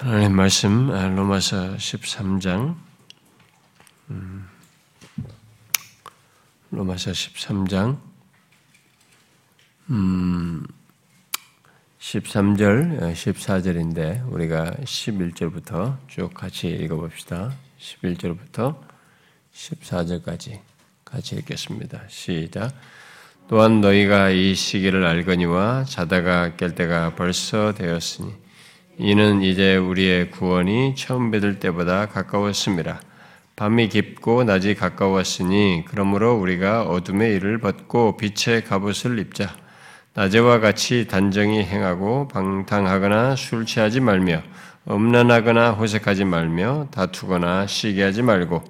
하나님 말씀 아, 로마서 13장 음, 로마서 13장 음, 13절 14절인데 아, 우리가 11절부터 쭉 같이 읽어봅시다. 11절부터 14절까지 같이 읽겠습니다. 시작. 또한 너희가 이 시기를 알거니와 자다가 깰 때가 벌써 되었으니 이는 이제 우리의 구원이 처음 뵙을 때보다 가까웠습니다. 밤이 깊고 낮이 가까웠으니 그러므로 우리가 어둠의 일을 벗고 빛의 갑옷을 입자. 낮에와 같이 단정히 행하고 방탕하거나 술 취하지 말며 음란하거나 호색하지 말며 다투거나 시기하지 말고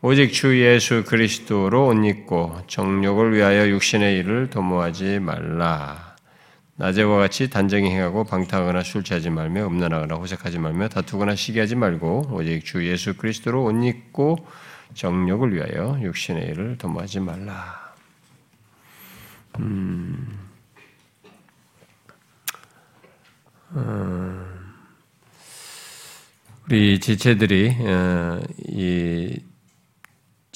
오직 주 예수 그리스도로 옷 입고 정욕을 위하여 육신의 일을 도모하지 말라. 낮에와 같이 단정히 행하고 방탕하거나 술 취하지 말며 음란하거나 호색하지 말며 다투거나 시기하지 말고 오직 주 예수 그리스도로 옷 입고 정욕을 위하여 육신의 일을 도모하지 말라. 음, 어, 우리 지체들이 어, 이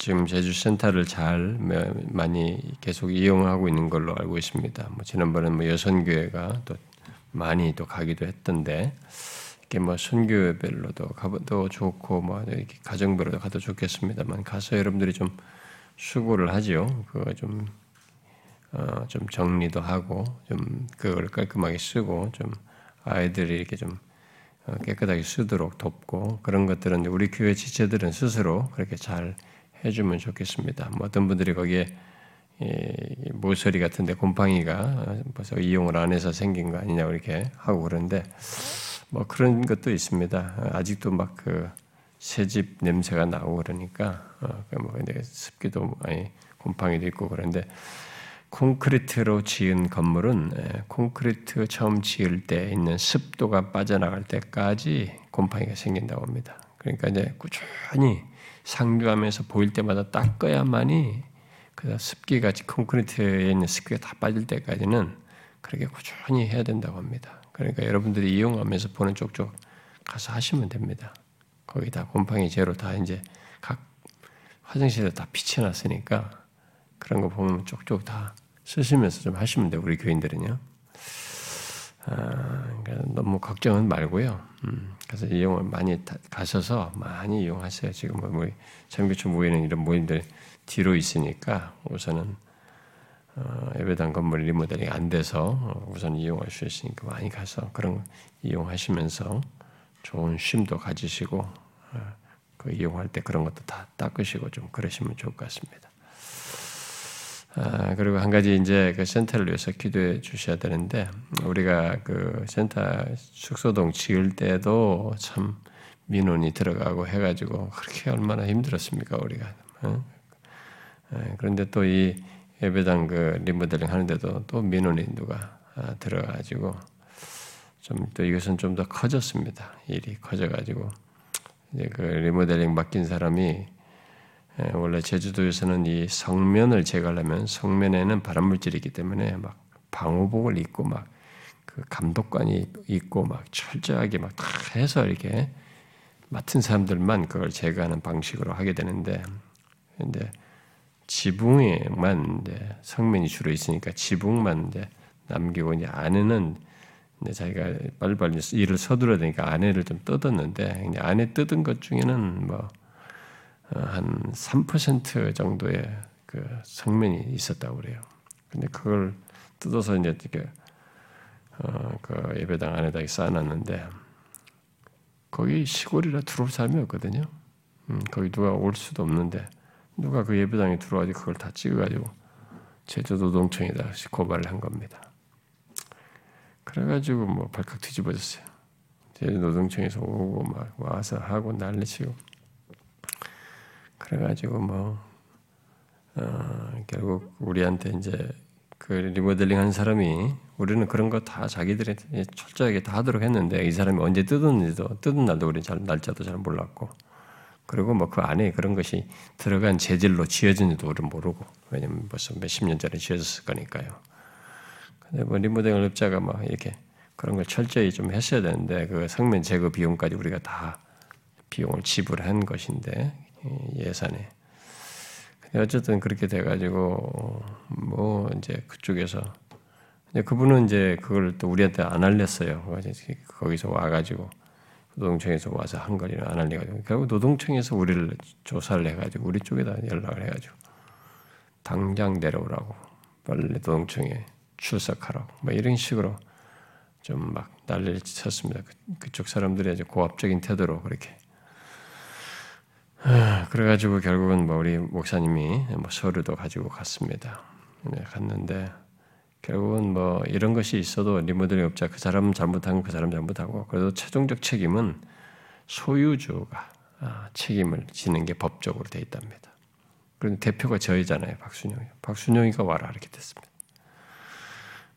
지금 제주 센터를 잘 많이 계속 이용하고 있는 걸로 알고 있습니다. 뭐 지난번에 뭐 여선교회가 또 많이 또 가기도 했던데 이게 뭐 선교회별로도 가도 좋고 뭐 이렇게 가정별로도 가도 좋겠습니다만 가서 여러분들이 좀 수고를 하죠. 그거 좀 어, 좀 정리도 하고 좀 그걸 깔끔하게 쓰고 좀 아이들이 이렇게 좀 어, 깨끗하게 쓰도록 돕고 그런 것들은 우리 교회 지체들은 스스로 그렇게 잘 해주면 좋겠습니다. 뭐 어떤 분들이 거기에 모서리 같은데 곰팡이가 벌써 이용을 안 해서 생긴 거 아니냐 이렇게 하고 그러는데 뭐 그런 것도 있습니다. 아직도 막 그 새집 냄새가 나고 그러니까 어, 그뭐 근데 습기도 아니 곰팡이도 있고 그런데 콘크리트로 지은 건물은 콘크리트 처음 지을 때 있는 습도가 빠져나갈 때까지 곰팡이가 생긴다고 합니다. 그러니까 이제 꾸준히 상주하면서 보일 때마다 닦아야만이 그 습기같이 콘크리트에 있는 습기가 다 빠질 때까지는 그렇게 꾸준히 해야 된다고 합니다. 그러니까 여러분들이 이용하면서 보는 쪽쪽 가서 하시면 됩니다. 거기 다 곰팡이 제로 다 이제 각 화장실에 다 비춰놨으니까 그런 거 보면 쪽쪽 다 쓰시면서 좀 하시면 돼요. 우리 교인들은요. 아, 그러니까 너무 걱정은 말고요. 음, 그래서 이용을 많이 가셔서 많이 이용하세요. 지금 뭐 참교초 모이는 이런 모임들 뒤로 있으니까 우선은 어, 예배당 건물 리모델링 안 돼서 어, 우선 이용할 수 있으니까 많이 가서 그런 이용하시면서 좋은 쉼도 가지시고 어, 그 이용할 때 그런 것도 다 닦으시고 좀 그러시면 좋을 것 같습니다. 아, 그리고 한 가지 이제 그 센터를 위해서 기도해 주셔야 되는데 우리가 그 센터 숙소동 지을 때도 참 민원이 들어가고 해가지고 그렇게 얼마나 힘들었습니까 우리가. 어? 예, 그런데 또 이 예배당 그 리모델링 하는데도 또 민원이 누가 아, 들어가지고 좀 또 이것은 좀 더 커졌습니다. 일이 커져가지고 이제 그 리모델링 맡긴 사람이 예, 원래 제주도에서는 이 성면을 제거하려면 성면에는 발암물질이 있기 때문에 막 방호복을 입고 막 그 감독관이 있고 막 철저하게 막 다 해서 이렇게 맡은 사람들만 그걸 제거하는 방식으로 하게 되는데 근데 지붕에만 이제 성면이 주로 있으니까 지붕만 이제 남기고 이제 안에는 이제 자기가 빨리빨리 일을 서두러야 되니까 안에를 좀 뜯었는데 안에 뜯은 것 중에는 뭐 한 3% 정도의 그 성면이 있었다고 그래요. 근데 그걸 뜯어서 이제 이렇게 어, 그 예배당 안에다 쌓아놨는데 거기 시골이라 들어올 사람이 없거든요. 음, 거기 누가 올 수도 없는데 누가 그 예배당에 들어와서 그걸 다 찍어가지고 제주노동청에다 고발을 한 겁니다. 그래가지고 뭐 발칵 뒤집어졌어요. 제주노동청에서 오고 막 와서 하고 난리치고 그래가지고 뭐 어, 결국 우리한테 이제 그 리모델링 한 사람이 우리는 그런 거 다 자기들이 철저하게 다 하도록 했는데 이 사람이 언제 뜯었는지도 뜯은 날도 우리 잘 날짜도 잘 몰랐고 그리고 뭐 그 안에 그런 것이 들어간 재질로 지어진지도 우리는 모르고 왜냐면 벌써 몇십 년 전에 지어졌을 거니까요. 근데 뭐 리모델링 업자가 막 이렇게 그런 걸 철저히 좀 했어야 되는데 그 성면 제거 비용까지 우리가 다 비용을 지불한 것인데 예산에 어쨌든 그렇게 돼가지고 뭐 이제 그쪽에서 그분은 이제 그걸 또 우리한테 안 알렸어요. 거기서 와가지고 노동청에서 와서 한 거리를 안 알려가지고 결국 노동청에서 우리를 조사를 해가지고 우리 쪽에다 연락을 해가지고 당장 내려오라고 빨리 노동청에 출석하라고 뭐 이런 식으로 좀 막 난리를 쳤습니다. 그, 쪽 사람들의 이제 고압적인 태도로 그렇게 그래가지고 결국은 뭐 우리 목사님이 뭐 서류도 가지고 갔습니다. 네, 갔는데 결국은 뭐 이런 것이 있어도 리모델링 업자 그 사람 잘못한 그 사람 잘못하고 그래도 최종적 책임은 소유주가 아, 책임을 지는 게 법적으로 돼 있답니다. 그런데 대표가 저희잖아요, 박순영이. 박순영이가 와라 이렇게 됐습니다.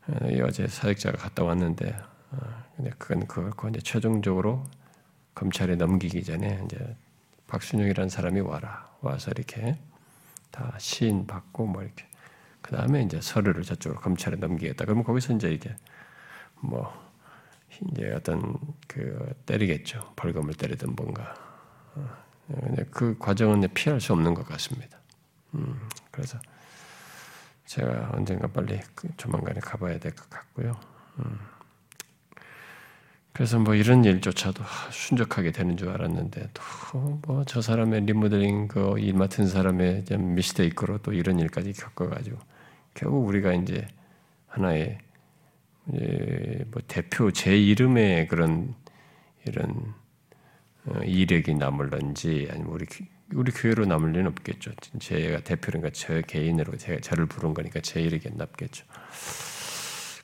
어, 어제 사역자가 갔다 왔는데, 어, 근데 그건 그거 이제 최종적으로 검찰에 넘기기 전에 이제 박순영이라는 사람이 와라 와서 이렇게 다 시인 받고 뭐 이렇게 그 다음에 이제 서류를 저쪽으로 검찰에 넘기겠다. 그러면 거기서 이제 이게 뭐 이제 어떤 그 때리겠죠. 벌금을 때리든 뭔가. 어, 그 과정은 피할 수 없는 것 같습니다. 음, 그래서 제가 언젠가 빨리 그 조만간에 가봐야 될 것 같고요. 음. 그래서 뭐 이런 일조차도 순적하게 되는 줄 알았는데 또뭐 저 사람의 리모델링 그 일 맡은 사람의 미스테이크로 또 이런 일까지 겪어가지고 결국 우리가 이제 하나의 이제 뭐 대표 제 이름의 그런 이런 어, 이력이 남을런지 아니면 우리 우리 교회로 남을 리는 없겠죠. 제가 대표니까 저 개인으로 제가 저를 부른 거니까 제 이력이 남겠죠.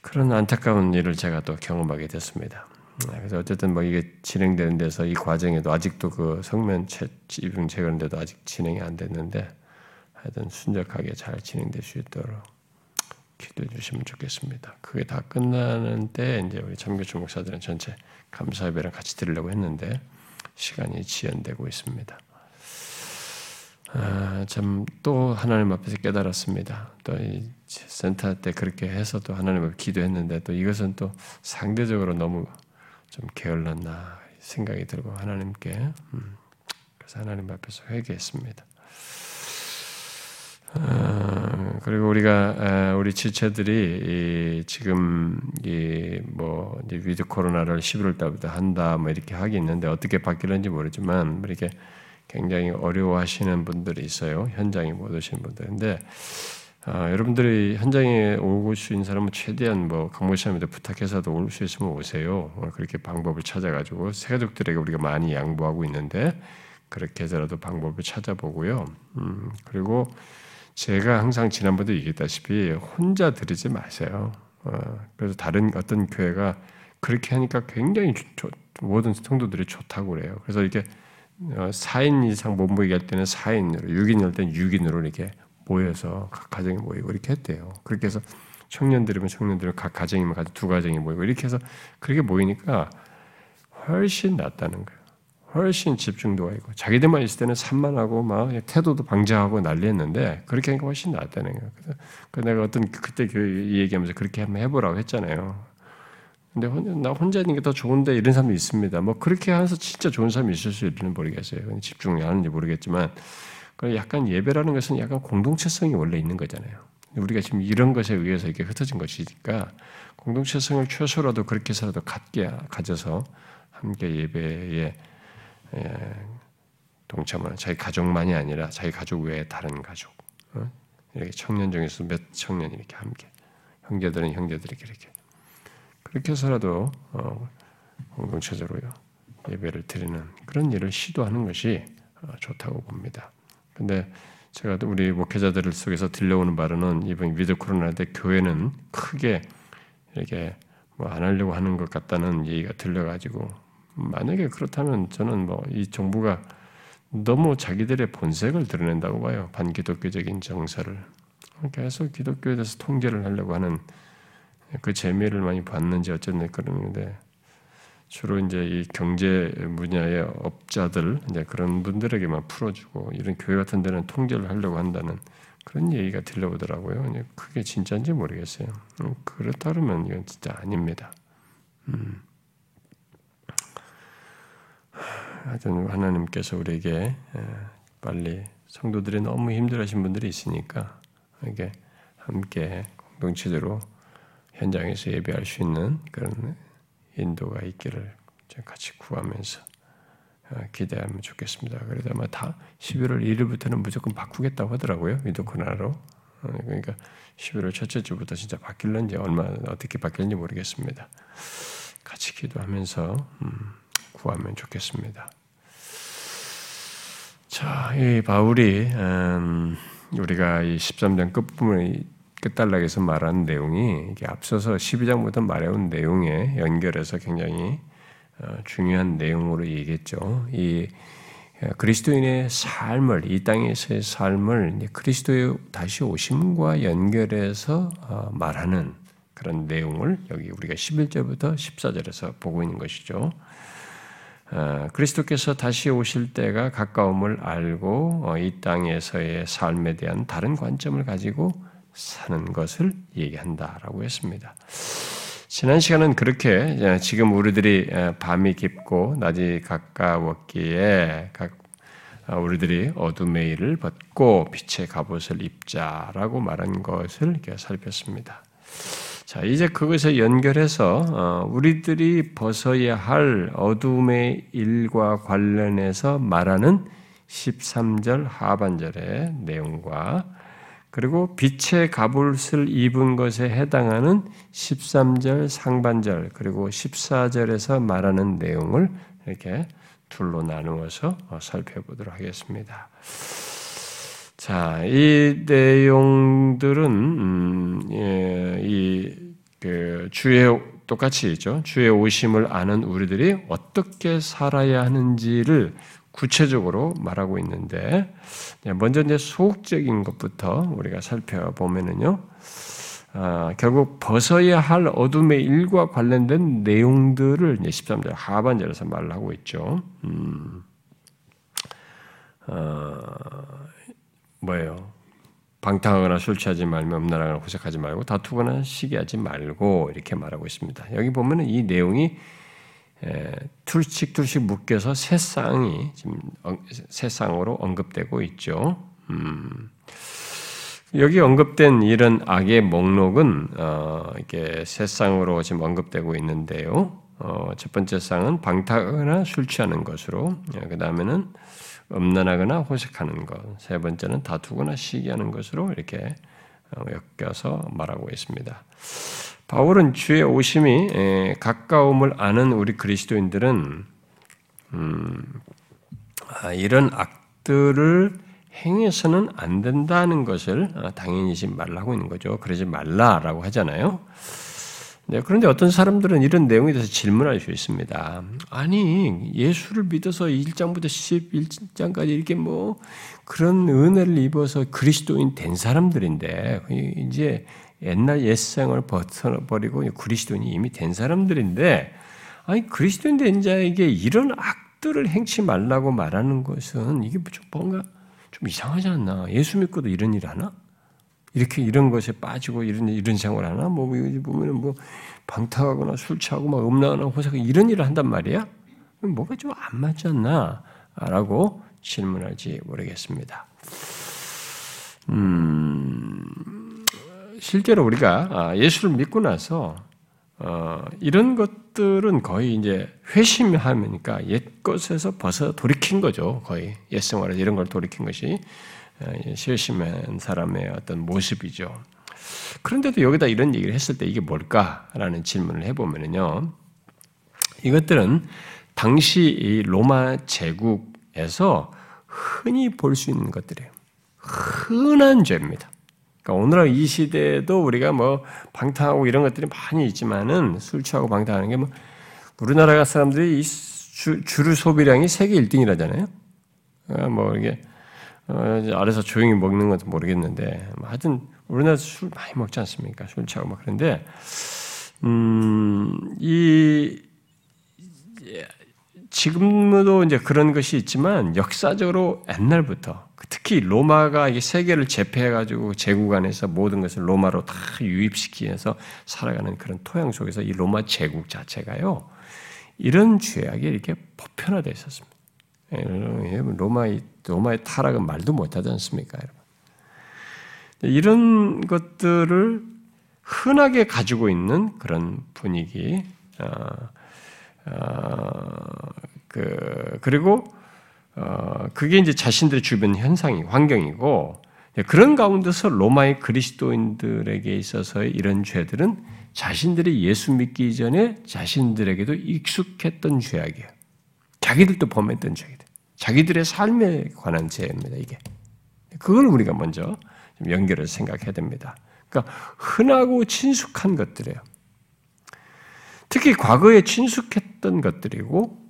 그런 안타까운 일을 제가 또 경험하게 됐습니다. 네, 그래서 어쨌든 뭐 이게 진행되는 데서 이 과정에도 아직도 그 성면 입증 제거인데도 아직 진행이 안 됐는데 하여튼 순적하게 잘 진행될 수 있도록 기도해 주시면 좋겠습니다. 그게 다 끝나는 때 이제 우리 참교주 목사들은 전체 감사 예배랑 같이 드리려고 했는데 시간이 지연되고 있습니다. 아, 참 또 하나님 앞에서 깨달았습니다. 또 이 센터 때 그렇게 해서 또 하나님 앞에 기도했는데 또 이것은 또 상대적으로 너무 좀 게을렀나 생각이 들고 하나님께 음, 그래서 하나님 앞에서 회개했습니다. 어, 그리고 우리가 우리 지체들이 지금 이뭐 위드 코로나를 11월 달부터 한다 뭐 이렇게 하기 있는데 어떻게 바뀌는지 모르지만 이렇게 굉장히 어려워하시는 분들이 있어요 현장에 못 오시는 분들. 근데 아, 여러분들이 현장에 오고 수 있는 사람은 최대한 뭐 강목사님한테 부탁해서도 올 수 있으면 오세요. 어, 그렇게 방법을 찾아가지고 새가족들에게 우리가 많이 양보하고 있는데 그렇게 해서라도 방법을 찾아보고요. 음, 그리고 제가 항상 지난번도 얘기했다시피 혼자 들으지 마세요. 어, 그래서 다른 어떤 교회가 그렇게 하니까 굉장히 좋, 모든 성도들이 좋다고 그래요. 그래서 이렇게 4인 어, 이상 못 모이게 할 때는 4인으로, 6인일 때는 6인으로 이렇게 모여서 각 가정이 모이고 이렇게 했대요. 그렇게 해서 청년들이면 청년들 각 가정이면 두 가정이 모이고 이렇게 해서 그렇게 모이니까 훨씬 낫다는 거예요. 훨씬 집중도가 있고 자기들만 있을 때는 산만하고 막 태도도 방지하고 난리했는데 그렇게 하니까 훨씬 낫다는 거예요. 그래서 그 내가 어떤 그때 교회 얘기하면서 그렇게 한번 해보라고 했잖아요. 근데 혼자, 나 혼자 있는 게 더 좋은데 이런 사람도 있습니다. 뭐 그렇게 해서 진짜 좋은 사람이 있을 수 있는지 모르겠어요. 집중이 하는지 모르겠지만 약간 예배라는 것은 약간 공동체성이 원래 있는 거잖아요. 우리가 지금 이런 것에 의해서 이렇게 흩어진 것이니까 공동체성을 최소라도 그렇게 해서라도 갖게 가져서 함께 예배에 동참하는 자기 가족만이 아니라 자기 가족 외에 다른 가족 어? 이렇게 청년 중에서 몇 청년 이렇게 함께 형제들은 형제들이 이렇게 그렇게 해서라도 어, 공동체적으로 예배를 드리는 그런 일을 시도하는 것이 어, 좋다고 봅니다. 근데 제가 우리 목회자들 속에서 들려오는 바로는 이번 위드 코로나 때 교회는 크게 이렇게 뭐 안 하려고 하는 것 같다는 얘기가 들려가지고 만약에 그렇다면 저는 뭐 이 정부가 너무 자기들의 본색을 드러낸다고 봐요. 반기독교적인 정서를 계속 기독교에 대해서 통제를 하려고 하는 그 재미를 많이 봤는지 어쨌든 그러는데 주로 이제 이 경제 분야의 업자들 이제 그런 분들에게만 풀어주고 이런 교회 같은 데는 통제를 하려고 한다는 그런 얘기가 들려오더라고요. 그게 진짜인지 모르겠어요. 음, 그렇다 그러면 이건 진짜 아닙니다. 음. 하여튼 하나님께서 우리에게 빨리 성도들이 너무 힘들어하신 분들이 있으니까 함께 공동체적으로 현장에서 예배할 수 있는 그런 인도가 있기를 같이 구하면서 어, 기대하면 좋겠습니다. 그래도 아마 다 11월 1일부터는 무조건 바꾸겠다고 하더라고요. 위도코나로. 어, 그러니까 11월 첫째 주부터 진짜 바뀔는지 얼마 어떻게 바뀔는지 모르겠습니다. 같이 기도하면서 음, 구하면 좋겠습니다. 자, 이 바울이 음, 우리가 이 13장 끝부분의 끝단락에서 말하는 내용이 앞서서 12장부터 말해온 내용에 연결해서 굉장히 어, 중요한 내용으로 얘기했죠. 이 어, 그리스도인의 삶을 이 땅에서의 삶을 그리스도의 다시 오심과 연결해서 어, 말하는 그런 내용을 여기 우리가 11절부터 14절에서 보고 있는 것이죠. 그리스도께서 다시 오실 때가 가까움을 알고 이 땅에서의 삶에 대한 다른 관점을 가지고 사는 것을 얘기한다라고 했습니다. 지난 시간은 그렇게 예, 지금 우리들이 예, 밤이 깊고 낮이 가까웠기에 아, 우리들이 어둠의 일을 벗고 빛의 갑옷을 입자라고 말한 것을 살폈습니다. 자, 이제 그것에 연결해서 어, 우리들이 벗어야 할 어둠의 일과 관련해서 말하는 13절 하반절의 내용과 그리고 빛의 갑옷을 입은 것에 해당하는 13절 상반절 그리고 14절에서 말하는 내용을 이렇게 둘로 나누어서 살펴보도록 하겠습니다. 자, 이 내용들은 음, 예, 이그 주의 똑같이 있죠. 주의 오심을 아는 우리들이 어떻게 살아야 하는지를 구체적으로 말하고 있는데 네, 먼저 이제 소극적인 것부터 우리가 살펴보면은요. 아, 결국 벗어야 할 어둠의 일과 관련된 내용들을 이제 13절 하반절에서 말을 하고 있죠. 음, 어, 뭐예요? 방탕하거나 술 취하지 말며 음란하거나 호색하지 말고 다투거나 시기하지 말고 이렇게 말하고 있습니다. 여기 보면은 이 내용이 툴씩툴씩 묶여서 새 쌍이 지금 새 쌍으로 언급되고 있죠. 음. 여기 언급된 이런 악의 목록은 어, 이렇게 세 쌍으로 지금 언급되고 있는데요. 어, 첫 번째 쌍은 방탕하거나 술 취하는 것으로, 예, 그 다음에는 음란하거나 호색하는 것, 세 번째는 다투거나 시기하는 것으로 이렇게 어, 엮여서 말하고 있습니다. 바울은 주의 오심이 가까움을 아는 우리 그리스도인들은 음, 아, 이런 악들을 행해서는 안 된다는 것을 아, 당연히 지금 말을 하고 있는 거죠. 그러지 말라라고 하잖아요. 네, 그런데 어떤 사람들은 이런 내용에 대해서 질문할 수 있습니다. 아니, 예수를 믿어서 1장부터 11장까지 이렇게 뭐 그런 은혜를 입어서 그리스도인 된 사람들인데, 이제 옛날 옛생을 벗어버리고 그리스도인이 이미 된 사람들인데, 아니, 그리스도인 된 자에게 이런 악들을 행치 말라고 말하는 것은 이게 좀 뭔가 좀 이상하지 않나? 예수 믿고도 이런 일 하나? 이렇게 이런 것에 빠지고 이런 이런 생활 하나? 뭐 보면은 뭐 방탕하거나 술 취하고 막 음란하거나 호사하고 이런 일을 한단 말이야? 뭐가 좀 안 맞지 않나? 라고 질문할지 모르겠습니다. 음, 실제로 우리가 아, 예수를 믿고 나서 어, 이런 것들은 거의 이제 회심하니까 옛 것에서 벗어 돌이킨 거죠. 거의 옛 생활에서 이런 걸 돌이킨 것이 실심한 어, 사람의 어떤 모습이죠. 그런데도 여기다 이런 얘기를 했을 때 이게 뭘까라는 질문을 해보면요. 이것들은 당시 이 로마 제국에서 흔히 볼 수 있는 것들이에요. 흔한 죄입니다. 그러니까 오늘날 이 시대에도 우리가 뭐 방탕하고 이런 것들이 많이 있지만은 술 취하고 방탕하는 게 뭐 우리나라 사람들이 이 주, 주류 소비량이 세계 1등이라잖아요. 그러니까 뭐 이게 어, 아래서 조용히 먹는 것도 모르겠는데 뭐 하여튼 우리나라 술 많이 먹지 않습니까? 술 취하고 막 그런데 음, 이 지금도 이제 그런 것이 있지만 역사적으로 옛날부터 특히 로마가 세계를 제패해가지고 제국 안에서 모든 것을 로마로 다 유입시키면서 살아가는 그런 토양 속에서 이 로마 제국 자체가요 이런 죄악이 이렇게 보편화되어 있었습니다. 예, 로마의 로마의 타락은 말도 못하지 않습니까, 여러분? 이런 것들을 흔하게 가지고 있는 그런 분위기, 어, 어, 그 그리고 어, 그게 이제 자신들의 주변 현상이 환경이고 그런 가운데서 로마의 그리스도인들에게 있어서의 이런 죄들은 자신들이 예수 믿기 전에 자신들에게도 익숙했던 죄악이에요. 자기들도 범했던 죄들, 자기들의 삶에 관한 죄입니다. 이게 그걸 우리가 먼저 연결해서 생각해야 됩니다. 그러니까 흔하고 친숙한 것들이에요. 특히 과거에 친숙했던 것들이고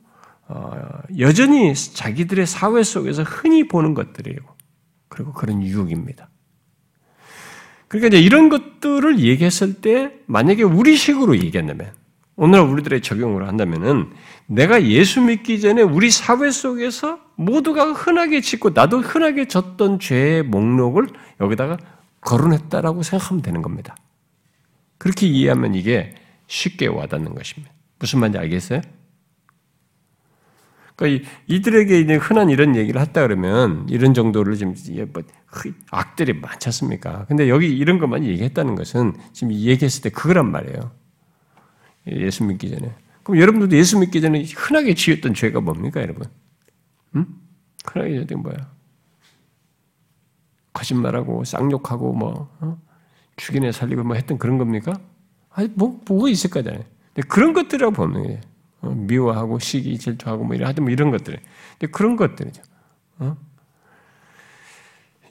어, 여전히 자기들의 사회 속에서 흔히 보는 것들이에요. 그리고 그런 유혹입니다. 그러니까 이제 이런 것들을 얘기했을 때 만약에 우리식으로 얘기한다면 오늘 우리들의 적용을 한다면은 내가 예수 믿기 전에 우리 사회 속에서 모두가 흔하게 짓고 나도 흔하게 졌던 죄의 목록을 여기다가 거론했다라고 생각하면 되는 겁니다. 그렇게 이해하면 이게 쉽게 와닿는 것입니다. 무슨 말인지 알겠어요? 그러니까 이들에게 이제 흔한 이런 얘기를 했다 그러면 이런 정도를 지금 뭐 악들이 많지 않습니까? 근데 여기 이런 것만 얘기했다는 것은 지금 얘기했을 때 그거란 말이에요. 예수 믿기 전에. 그럼 여러분들도 예수 믿기 전에 흔하게 지었던 죄가 뭡니까, 여러분? 응? 흔하게 지었던 뭐야? 거짓말하고 쌍욕하고 뭐 어? 죽이네 살리고 뭐 했던 그런 겁니까? 아니 뭐 뭐가 있을까잖아요. 그런 것들이라고 거예요. 어, 미워하고 시기 질투하고 뭐 이런 뭐 이런 것들. 근데 그런 것들이죠. 어?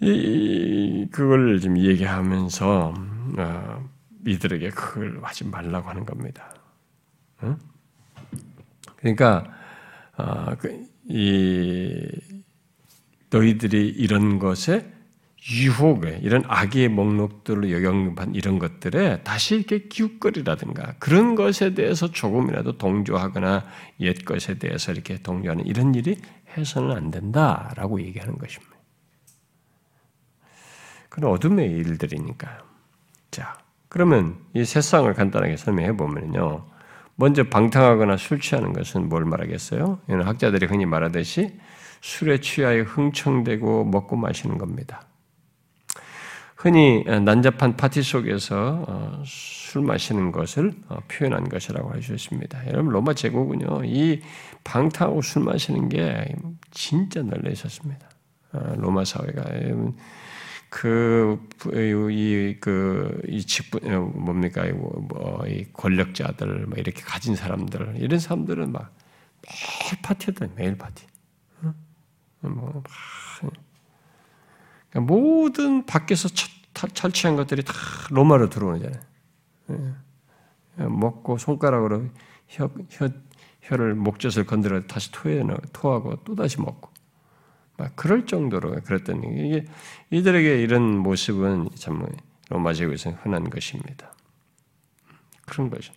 이 그걸 지금 얘기하면서 어, 이들에게 그걸 하지 말라고 하는 겁니다. 어? 그러니까 어, 그, 이 너희들이 이런 것에 유혹에 이런 악의 목록들을 영향받 이런 것들에 다시 이렇게 기웃거리라든가 그런 것에 대해서 조금이라도 동조하거나 옛 것에 대해서 이렇게 동조하는 이런 일이 해서는 안 된다라고 얘기하는 것입니다. 그런 어둠의 일들이니까요. 자, 그러면 이 세상을 간단하게 설명해 보면요. 먼저 방탕하거나 술 취하는 것은 뭘 말하겠어요? 이는 학자들이 흔히 말하듯이 술에 취하여 흥청대고 먹고 마시는 겁니다. 흔히 난잡한 파티 속에서 어, 술 마시는 것을 어, 표현한 것이라고 있습니다. 여러분 로마 제국은요 이 방탕하고 술 마시는 게 진짜 널려 있었습니다. 어, 로마 사회가 그이그이 직분 뭡니까 뭐이 권력자들 뭐 이렇게 가진 사람들 이런 사람들은 막 매일 파티했다 매일 파티. 뭐 그러니까 모든 밖에서 탈취한 것들이 다 로마로 들어오잖아요. 예. 먹고 손가락으로 혀, 혀, 혀를 목젖을 건드려 다시 토해 토하고 또 다시 먹고 막 그럴 정도로 그랬던 이게 이들에게 이런 모습은 참 로마 제국에서 흔한 것입니다. 그런 것이.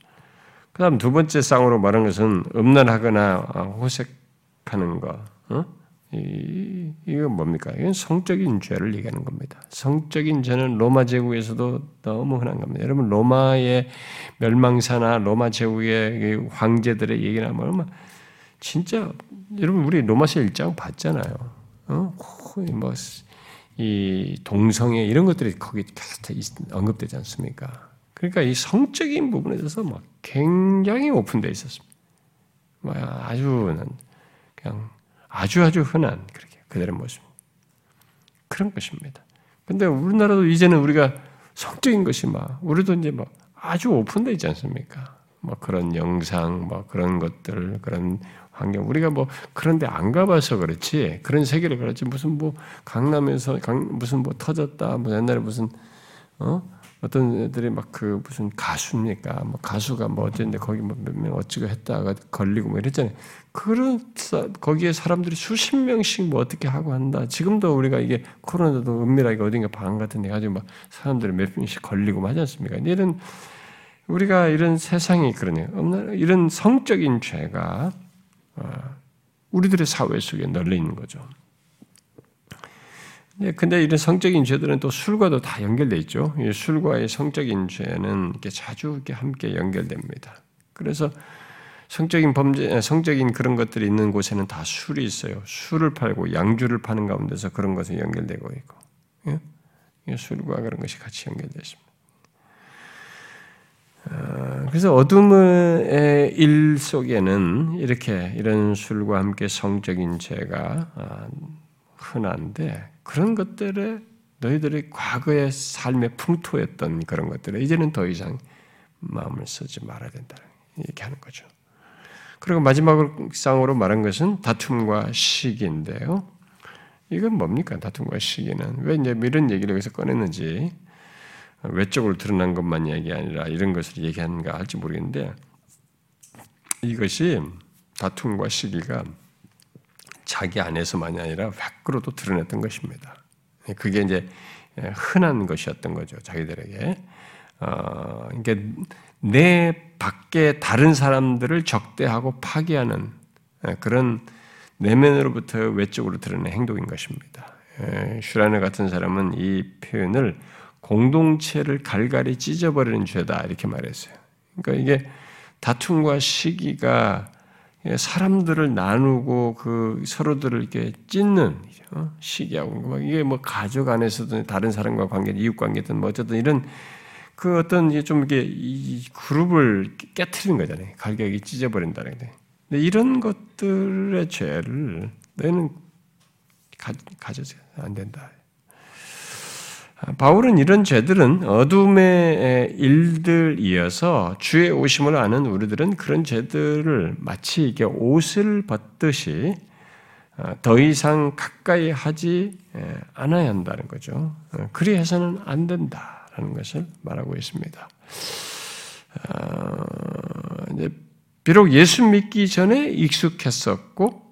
그다음 두 번째 쌍으로 말한 것은 음란하거나 호색하는 거. 어? 이, 이건 뭡니까? 이건 성적인 죄를 얘기하는 겁니다. 성적인 죄는 로마 제국에서도 너무 흔한 겁니다. 여러분 로마의 멸망사나 로마 제국의 황제들의 얘기나 뭐 진짜 여러분 우리 로마서 일장 봤잖아요. 어? 뭐 이 동성애 이런 것들이 거기 언급되지 않습니까? 그러니까 이 성적인 부분에 대해서 막 굉장히 오픈되어 있었습니다. 뭐 아주 그냥 아주 아주 흔한 그렇게 그들의 모습. 그런 것입니다. 근데 우리나라도 이제는 우리가 성적인 것이 막 우리도 이제 막 아주 오픈되어 있지 않습니까? 뭐 그런 영상, 뭐 그런 것들, 그런 환경 우리가 뭐 그런데 안 가봐서 그렇지 그런 세계를 그렇지 무슨 뭐 강남에서 강, 무슨 뭐 터졌다, 뭐 옛날에 무슨 어 어떤 애들이 막 그 무슨 가수입니까? 뭐 가수가 뭐 어쨌는데 거기 뭐 몇 명 어찌고 했다가 걸리고 뭐 이랬잖아요. 그런 거기에 사람들이 수십 명씩 뭐 어떻게 하고 한다. 지금도 우리가 이게 코로나도 은밀하게 어딘가 방 같은 데 가지고 막 사람들이 몇 명씩 걸리고 하지 않습니까? 이런 우리가 이런 세상이 그러네요. 이런 성적인 죄가 어, 우리들의 사회 속에 널려 있는 거죠. 네, 근데 이런 성적인 죄들은 또 술과도 다 연결돼 있죠. 술과의 성적인 죄는 이렇게 자주 이렇게 함께 연결됩니다. 그래서 성적인 범죄, 성적인 그런 것들이 있는 곳에는 다 술이 있어요. 술을 팔고 양주를 파는 가운데서 그런 것이 연결되고 있고, 예? 술과 그런 것이 같이 연결되어 있습니다. 아, 그래서 어둠의 일 속에는 이렇게 이런 술과 함께 성적인 죄가 아, 흔한데 그런 것들에 너희들의 과거의 삶의 풍토였던 그런 것들에 이제는 더 이상 마음을 쓰지 말아야 된다. 이렇게 하는 거죠. 그리고 마지막으로 말한 것은 다툼과 시기인데요. 이건 뭡니까? 다툼과 시기는. 왜 이제 이런 얘기를 여기서 꺼냈는지, 외적으로 드러난 것만 얘기 아니라 이런 것을 얘기하는가 할지 모르겠는데, 이것이 다툼과 시기가 자기 안에서만이 아니라 밖으로도 드러냈던 것입니다. 그게 이제 흔한 것이었던 거죠. 자기들에게. 어, 그러니까 내 밖에 다른 사람들을 적대하고 파괴하는 그런 내면으로부터 외적으로 드러낸 행동인 것입니다. 슈라네 같은 사람은 이 표현을 공동체를 갈갈이 찢어버리는 죄다 이렇게 말했어요. 그러니까 이게 다툼과 시기가 사람들을 나누고 그 서로들을 이렇게 찢는 어? 시기하고 이게 뭐 가족 안에서든 다른 사람과 관계, 이웃 관계든 뭐 어쨌든 이런 그 어떤 이게 좀 이게 이 그룹을 깨트리는 거잖아요. 갈격이 찢어버린다는 게. 근데 이런 것들의 죄를 너희는 가, 가져서 안 된다. 바울은 이런 죄들은 어둠의 일들이어서 주의 오심을 아는 우리들은 그런 죄들을 마치 이게 옷을 벗듯이 어, 더 이상 가까이 하지 않아야 한다는 거죠. 어, 그리해서는 안 된다라는 것을 말하고 있습니다. 어, 비록 예수 믿기 전에 익숙했었고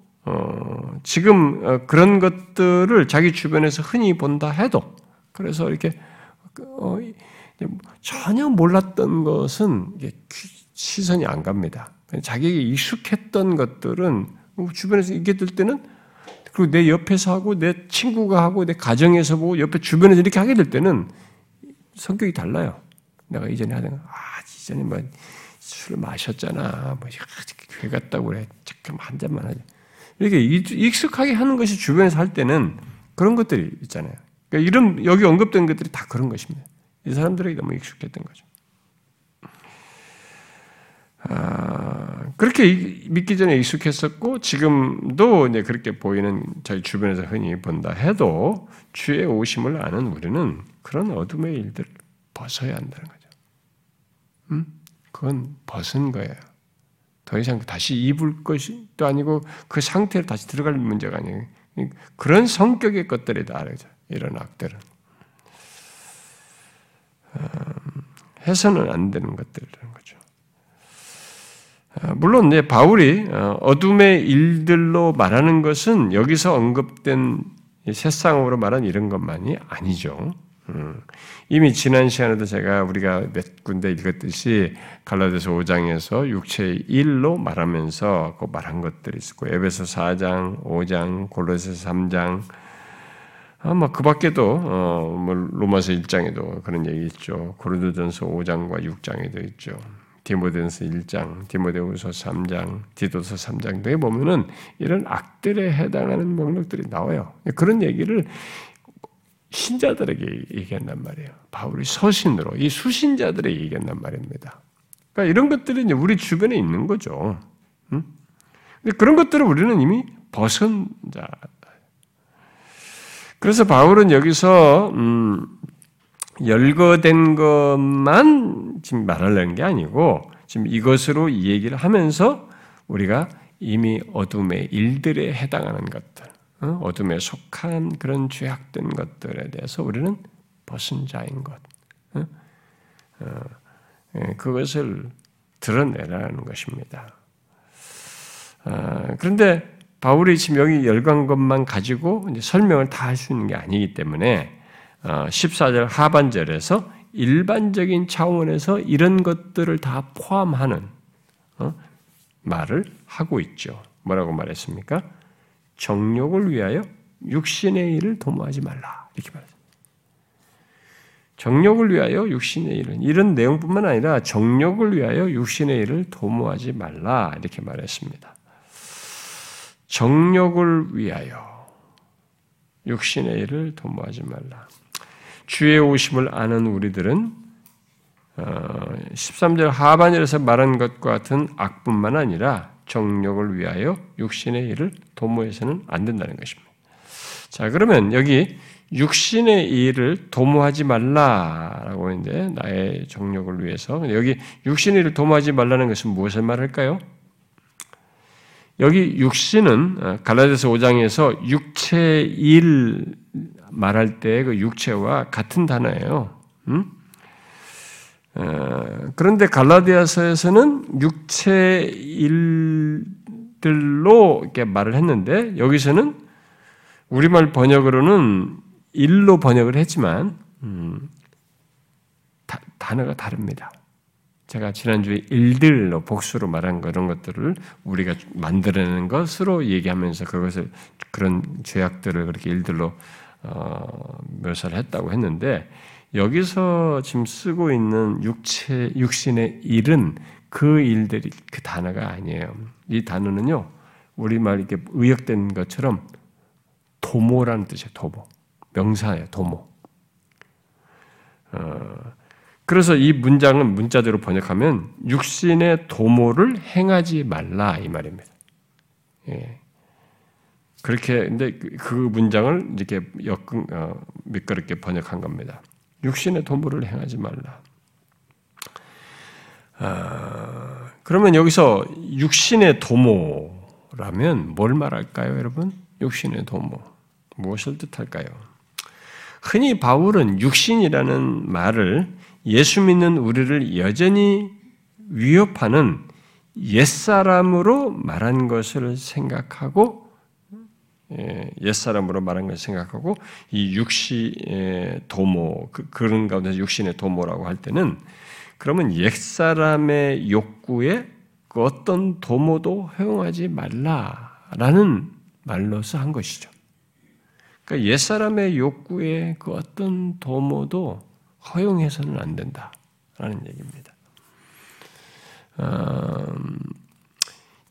지금 그런 것들을 자기 주변에서 흔히 본다 해도 그래서 이렇게 어, 전혀 몰랐던 것은 시선이 안 갑니다. 자기에게 익숙했던 것들은 주변에서 이게 들 때는 그리고 내 옆에서 하고 내 친구가 하고 내 가정에서 보고 옆에 주변에서 이렇게 하게 될 때는 성격이 달라요. 내가 이전에 하던 아 이전에 뭐술 마셨잖아, 뭐 교회 갔다고 그래, 잠깐 한 잔만 하자. 이렇게 익숙하게 하는 것이 주변에서 할 때는 그런 것들이 있잖아요. 그러니까 이런 여기 언급된 것들이 다 그런 것입니다. 이 사람들에게 너무 익숙했던 거죠. 아, 그렇게 믿기 전에 익숙했었고 지금도 이제 그렇게 보이는 저희 주변에서 흔히 본다 해도 주의 오심을 아는 우리는 그런 어둠의 일들을 벗어야 한다는 거죠. 음? 그건 벗은 거예요. 더 이상 다시 입을 것이 또 아니고 그 상태로 다시 들어갈 문제가 아니에요. 그런 성격의 것들이다. 그죠? 이런 악들은. 음, 해서는 안 되는 것들이라는 거죠. 아, 물론 이 바울이 어, 어둠의 일들로 말하는 것은 여기서 언급된 세상으로 말한 이런 것만이 아니죠. 음, 이미 지난 시간에도 제가 우리가 몇 군데 읽었듯이 갈라디아서 5장에서 육체의 일로 말하면서 그 말한 것들이 있고 에베소 4장, 5장, 골로새서 3장 아마 그 밖에도 어, 뭐 로마서 1장에도 그런 얘기 있죠. 고린도전서 5장과 6장에도 있죠. 디모데전서 1장, 디모데후서 3장, 디도서 3장 등에 보면은 이런 악들에 해당하는 목록들이 나와요. 그런 얘기를 신자들에게 얘기한단 말이에요. 바울이 서신으로 이 수신자들에게 얘기한단 말입니다. 그러니까 이런 것들이 이제 우리 주변에 있는 거죠. 응? 근데 그런 것들을 우리는 이미 벗은 자. 그래서 바울은 여기서 음, 열거된 것만 지금 말하려는 게 아니고 지금 이것으로 이 얘기를 하면서 우리가 이미 어둠의 일들에 해당하는 것들, 어? 어둠에 속한 그런 죄악된 것들에 대해서 우리는 벗은 자인 것, 어? 어, 예, 그것을 드러내라는 것입니다. 아, 그런데 지금 여기 열간 것만 가지고 설명을 다 할 수 있는 게 아니기 때문에 14절 하반절에서 일반적인 차원에서 이런 것들을 다 포함하는 말을 하고 있죠. 뭐라고 말했습니까? 정욕을 위하여 육신의 일을 도모하지 말라. 이렇게 말했습니다. 정욕을 위하여 육신의 일을 이런 내용뿐만 아니라 정욕을 위하여 육신의 일을 도모하지 말라 이렇게 말했습니다. 정욕을 위하여 육신의 일을 도모하지 말라. 주의 오심을 아는 우리들은 13절 어, 하반절에서 말한 것과 같은 악뿐만 아니라 정욕을 위하여 육신의 일을 도모해서는 안 된다는 것입니다. 자, 그러면 여기 육신의 일을 도모하지 말라라고 했는데 나의 정욕을 위해서 여기 육신의 일을 도모하지 말라는 것은 무엇을 말할까요? 여기 육신은 어, 갈라디아서 5장에서 육체 일 말할 때 그 육체와 같은 단어예요. 음? 어, 그런데 갈라디아서에서는 육체 일들로 이렇게 말을 했는데 여기서는 우리말 번역으로는 일로 번역을 했지만 음, 다, 단어가 다릅니다. 제가 지난주에 일들로 복수로 말한 그런 것들을 우리가 만들어내는 것으로 얘기하면서 그것을 그런 죄악들을 그렇게 일들로 어, 묘사를 했다고 했는데 여기서 지금 쓰고 있는 육체 육신의 일은 그 일들이 그 단어가 아니에요. 이 단어는요 우리말 이렇게 의역된 것처럼 도모라는 뜻이에요. 도모 명사예요. 도모. 어, 그래서 이 문장은 문자대로 번역하면 육신의 도모를 행하지 말라 이 말입니다. 예. 그렇게 근데 그, 그 문장을 이렇게 역 어, 미끄럽게 번역한 겁니다. 육신의 도모를 행하지 말라. 아, 그러면 여기서 육신의 도모라면 뭘 말할까요, 여러분? 육신의 도모 무엇을 뜻할까요? 흔히 바울은 육신이라는 말을 예수 믿는 우리를 여전히 위협하는 옛사람으로 말한 것을 생각하고 예, 옛사람으로 말한 것을 생각하고 이 육신의 도모 그, 그런 가운데 육신의 도모라고 할 때는 그러면 옛사람의 욕구에 그 어떤 도모도 허용하지 말라라는 말로서 한 것이죠. 그러니까 옛사람의 욕구에 그 어떤 도모도 허용해서는 안 된다라는 얘기입니다. 음,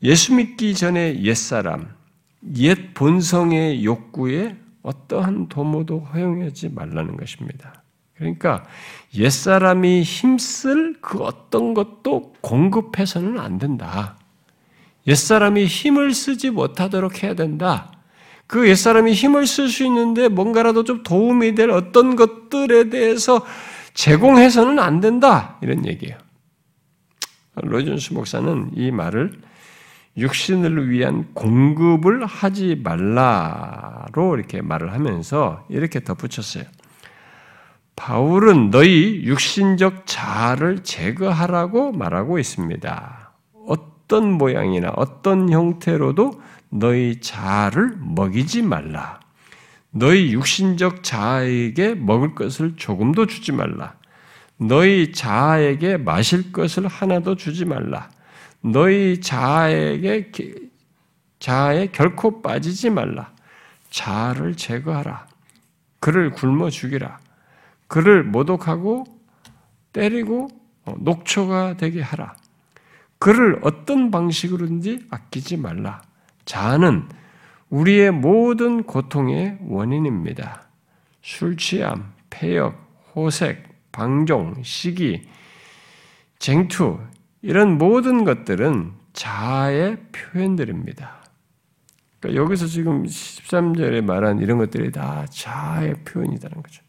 예수 믿기 전에 옛사람, 옛 본성의 욕구에 어떠한 도모도 허용하지 말라는 것입니다. 그러니까 옛사람이 힘쓸 그 어떤 것도 공급해서는 안 된다. 옛사람이 힘을 쓰지 못하도록 해야 된다. 그 옛사람이 힘을 쓸 수 있는데 뭔가라도 좀 도움이 될 어떤 것들에 대해서 제공해서는 안 된다. 이런 얘기예요. 로이존스 목사는 이 말을 육신을 위한 공급을 하지 말라로 이렇게 말을 하면서 이렇게 덧붙였어요. 바울은 너희 육신적 자아를 제거하라고 말하고 있습니다. 어떤 모양이나 어떤 형태로도 너희 자아를 먹이지 말라. 너희 육신적 자아에게 먹을 것을 조금도 주지 말라. 너희 자아에게 마실 것을 하나도 주지 말라. 너희 자아에게 자아에 결코 빠지지 말라. 자아를 제거하라. 그를 굶어 죽이라. 그를 모독하고 때리고 어, 녹초가 되게 하라. 그를 어떤 방식으로든지 아끼지 말라. 자아는 우리의 모든 고통의 원인입니다. 술 취함, 폐역, 호색, 방종, 시기, 쟁투, 이런 모든 것들은 자아의 표현들입니다. 그러니까 여기서 지금 13절에 말한 이런 것들이 다 자아의 표현이라는 거죠.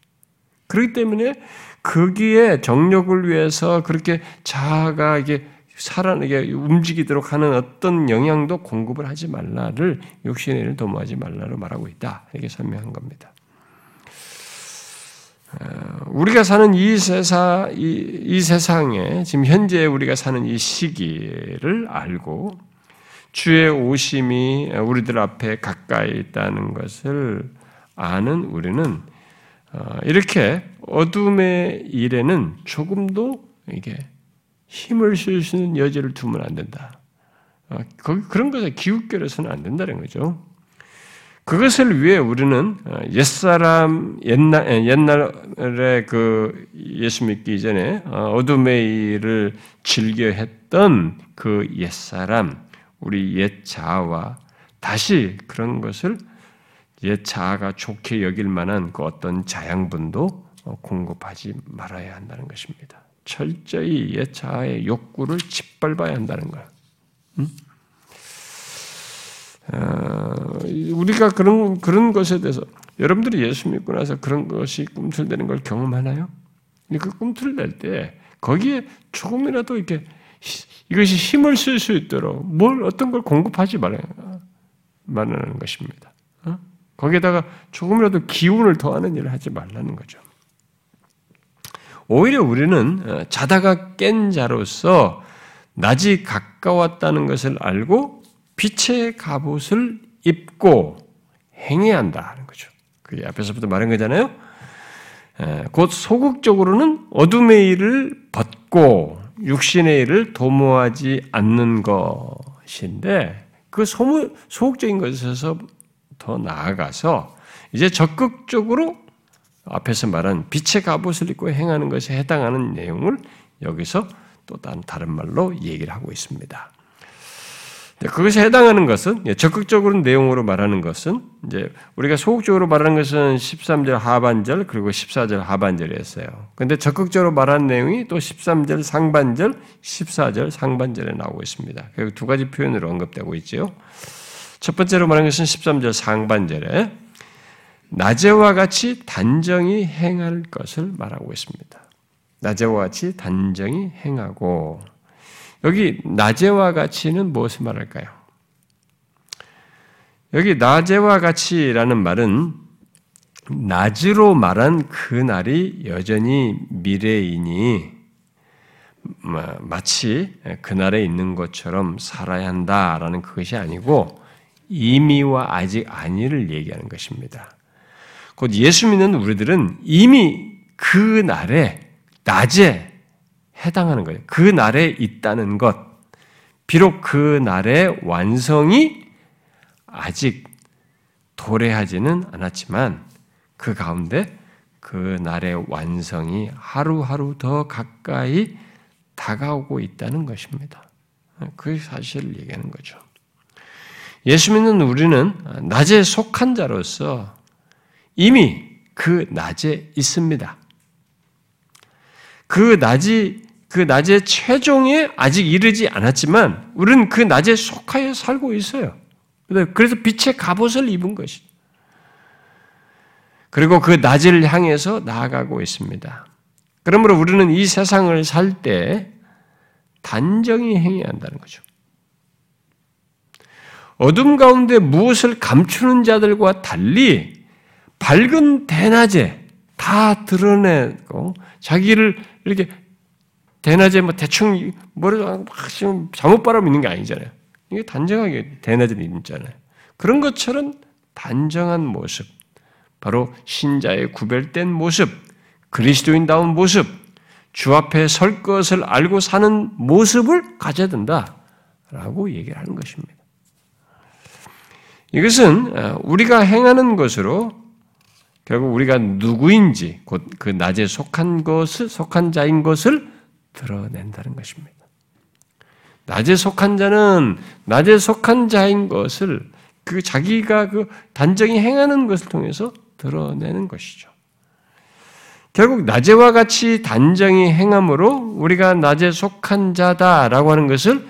그렇기 때문에 거기에 정력을 위해서 그렇게 자아가 이게 살아나게 움직이도록 하는 어떤 영향도 공급을 하지 말라를 욕심의 일을 도모하지 말라로 말하고 있다. 이렇게 설명한 겁니다. 어, 우리가 사는 이 세상, 이, 이 세상에 지금 현재 우리가 사는 이 시기를 알고 주의 오심이 우리들 앞에 가까이 있다는 것을 아는 우리는 어, 이렇게 어둠의 일에는 조금도 이게 힘을 쓸 수 있는 여지를 두면 안 된다. 어, 그런 것에 기웃거려서는 안 된다는 거죠. 그것을 위해 우리는 어, 옛사람 옛날 옛날에 그 예수 믿기 이전에 어, 어둠의 일을 즐겨 했던 그 옛사람 우리 옛 자아와 다시 그런 것을 옛 자아가 좋게 여길 만한 그 어떤 자양분도 공급하지 말아야 한다는 것입니다. 철저히 옛 자아의 욕구를 짓밟아야 한다는 거야. 응? 어, 우리가 그런 그런 것에 대해서 여러분들이 예수 믿고 나서 그런 것이 꿈틀대는 걸 경험하나요? 그 꿈틀댈 때 거기에 조금이라도 이렇게 이것이 힘을 쓸 수 있도록 뭘 어떤 걸 공급하지 말하는 것입니다. 어? 거기에다가 조금이라도 기운을 더하는 일을 하지 말라는 거죠. 오히려 우리는 어, 자다가 깬 자로서 낮이 가까웠다는 것을 알고 빛의 갑옷을 입고 행해야 한다는 거죠. 그게 앞에서부터 말한 거잖아요. 곧 소극적으로는 어둠의 일을 벗고 육신의 일을 도모하지 않는 것인데 그 소무, 소극적인 것에서 더 나아가서 이제 적극적으로 앞에서 말한 빛의 갑옷을 입고 행하는 것에 해당하는 내용을 여기서 또 다른 말로 얘기를 하고 있습니다. 그것에 해당하는 것은 예, 적극적으로 내용으로 말하는 것은 이제 우리가 소극적으로 말하는 것은 13절 하반절 그리고 14절 하반절이었어요. 근데 적극적으로 말하는 내용이 또 13절 상반절, 14절 상반절에 나오고 있습니다. 그리고 두 가지 표현으로 언급되고 있지요. 첫 번째로 말하는 것은 13절 상반절에 낮에와 같이 단정히 행할 것을 말하고 있습니다. 낮에와 같이 단정히 행하고 여기 낮에와 같이는 무엇을 말할까요? 여기 낮에와 같이라는 말은 낮으로 말한 그 날이 여전히 미래이니 마치 그날에 있는 것처럼 살아야 한다라는 그것이 아니고 이미와 아직 아니를 얘기하는 것입니다. 곧 예수 믿는 우리들은 이미 그 날에 낮에 해당하는 거예요. 그 날에 있다는 것. 비록 그 날의 완성이 아직 도래하지는 않았지만 그 가운데 그 날의 완성이 하루하루 더 가까이 다가오고 있다는 것입니다. 그 사실을 얘기하는 거죠. 예수 믿는 우리는 낮에 속한 자로서 이미 그 낮에 있습니다. 그 낮이 그 낮의 최종에 아직 이르지 않았지만 우리는 그 낮에 속하여 살고 있어요. 그래서 빛의 갑옷을 입은 것이. 그리고 그 낮을 향해서 나아가고 있습니다. 그러므로 우리는 이 세상을 살 때 단정히 행해야 한다는 거죠. 어둠 가운데 무엇을 감추는 자들과 달리 밝은 대낮에 다 드러내고 자기를 이렇게 대낮에 뭐 대충 뭐를 막 지금 잘못 바람 있는 게 아니잖아요. 이게 단정하게 대낮에 있잖아요. 그런 것처럼 단정한 모습, 바로 신자의 구별된 모습, 그리스도인다운 모습, 주 앞에 설 것을 알고 사는 모습을 가져야 된다라고 얘기를 하는 것입니다. 이것은 어, 우리가 행하는 것으로 결국 우리가 누구인지 곧 그 낮에 속한 것을 속한 자인 것을 드러낸다는 것입니다. 낮에 속한 자는 낮에 속한 자인 것을 그 자기가 그 단정히 행하는 것을 통해서 드러내는 것이죠. 결국 낮에와 같이 단정히 행함으로 우리가 낮에 속한 자다라고 하는 것을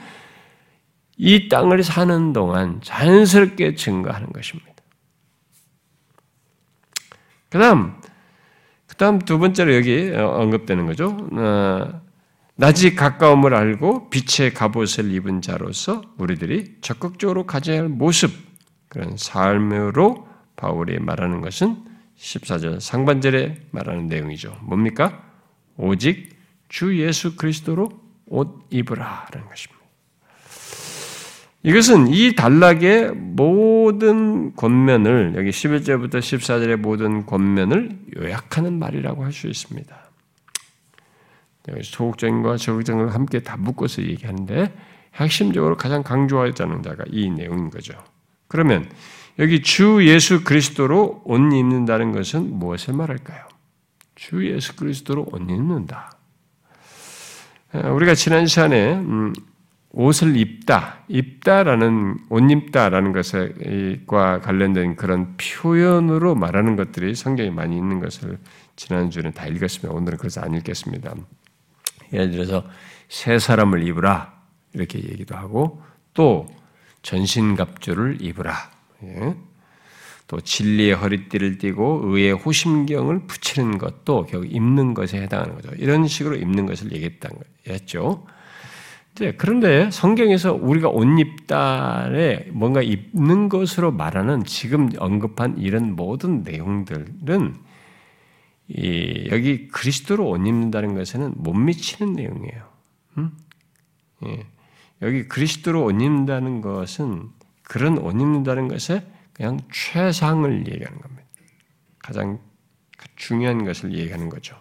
이 땅을 사는 동안 자연스럽게 증거하는 것입니다. 그 다음 그 다음 두 번째로 여기 언급되는 거죠. 어, 낮이 가까움을 알고 빛의 갑옷을 입은 자로서 우리들이 적극적으로 가져야 할 모습, 그런 삶으로 바울이 말하는 것은 14절 상반절에 말하는 내용이죠. 뭡니까? 오직 주 예수 그리스도로 옷 입으라라는 것입니다. 이것은 이 단락의 모든 권면을 여기 11절부터 14절의 모든 권면을 요약하는 말이라고 할 수 있습니다. 소극적인 것과 적극적인 걸 함께 다 묶어서 얘기하는데 핵심적으로 가장 강조하자는 자가 이 내용인 거죠. 그러면 여기 주 예수 그리스도로 옷 입는다는 것은 무엇을 말할까요? 주 예수 그리스도로 옷 입는다. 우리가 지난 시간에 음, 옷을 입다, 입다라는 옷 입다라는 것과 관련된 그런 표현으로 말하는 것들이 성경에 많이 있는 것을 지난주에는 다 읽었으면 오늘은 그래서 안 읽겠습니다. 예를 들어서 새 사람을 입으라 이렇게 얘기도 하고 또 전신갑주를 입으라. 예. 또 진리의 허리띠를 띠고 의의 호심경을 붙이는 것도 결국 입는 것에 해당하는 거죠. 이런 식으로 입는 것을 얘기했던 거였죠. 네, 그런데 성경에서 우리가 옷 입다에 뭔가 입는 것으로 말하는 지금 언급한 이런 모든 내용들은 여기 그리스도로 옷 입는다는 것에는 못 미치는 내용이에요. 음? 예. 여기 그리스도로 옷 입는다는 것은 그런 옷 입는다는 것에 그냥 최상을 얘기하는 겁니다. 가장 중요한 것을 얘기하는 거죠.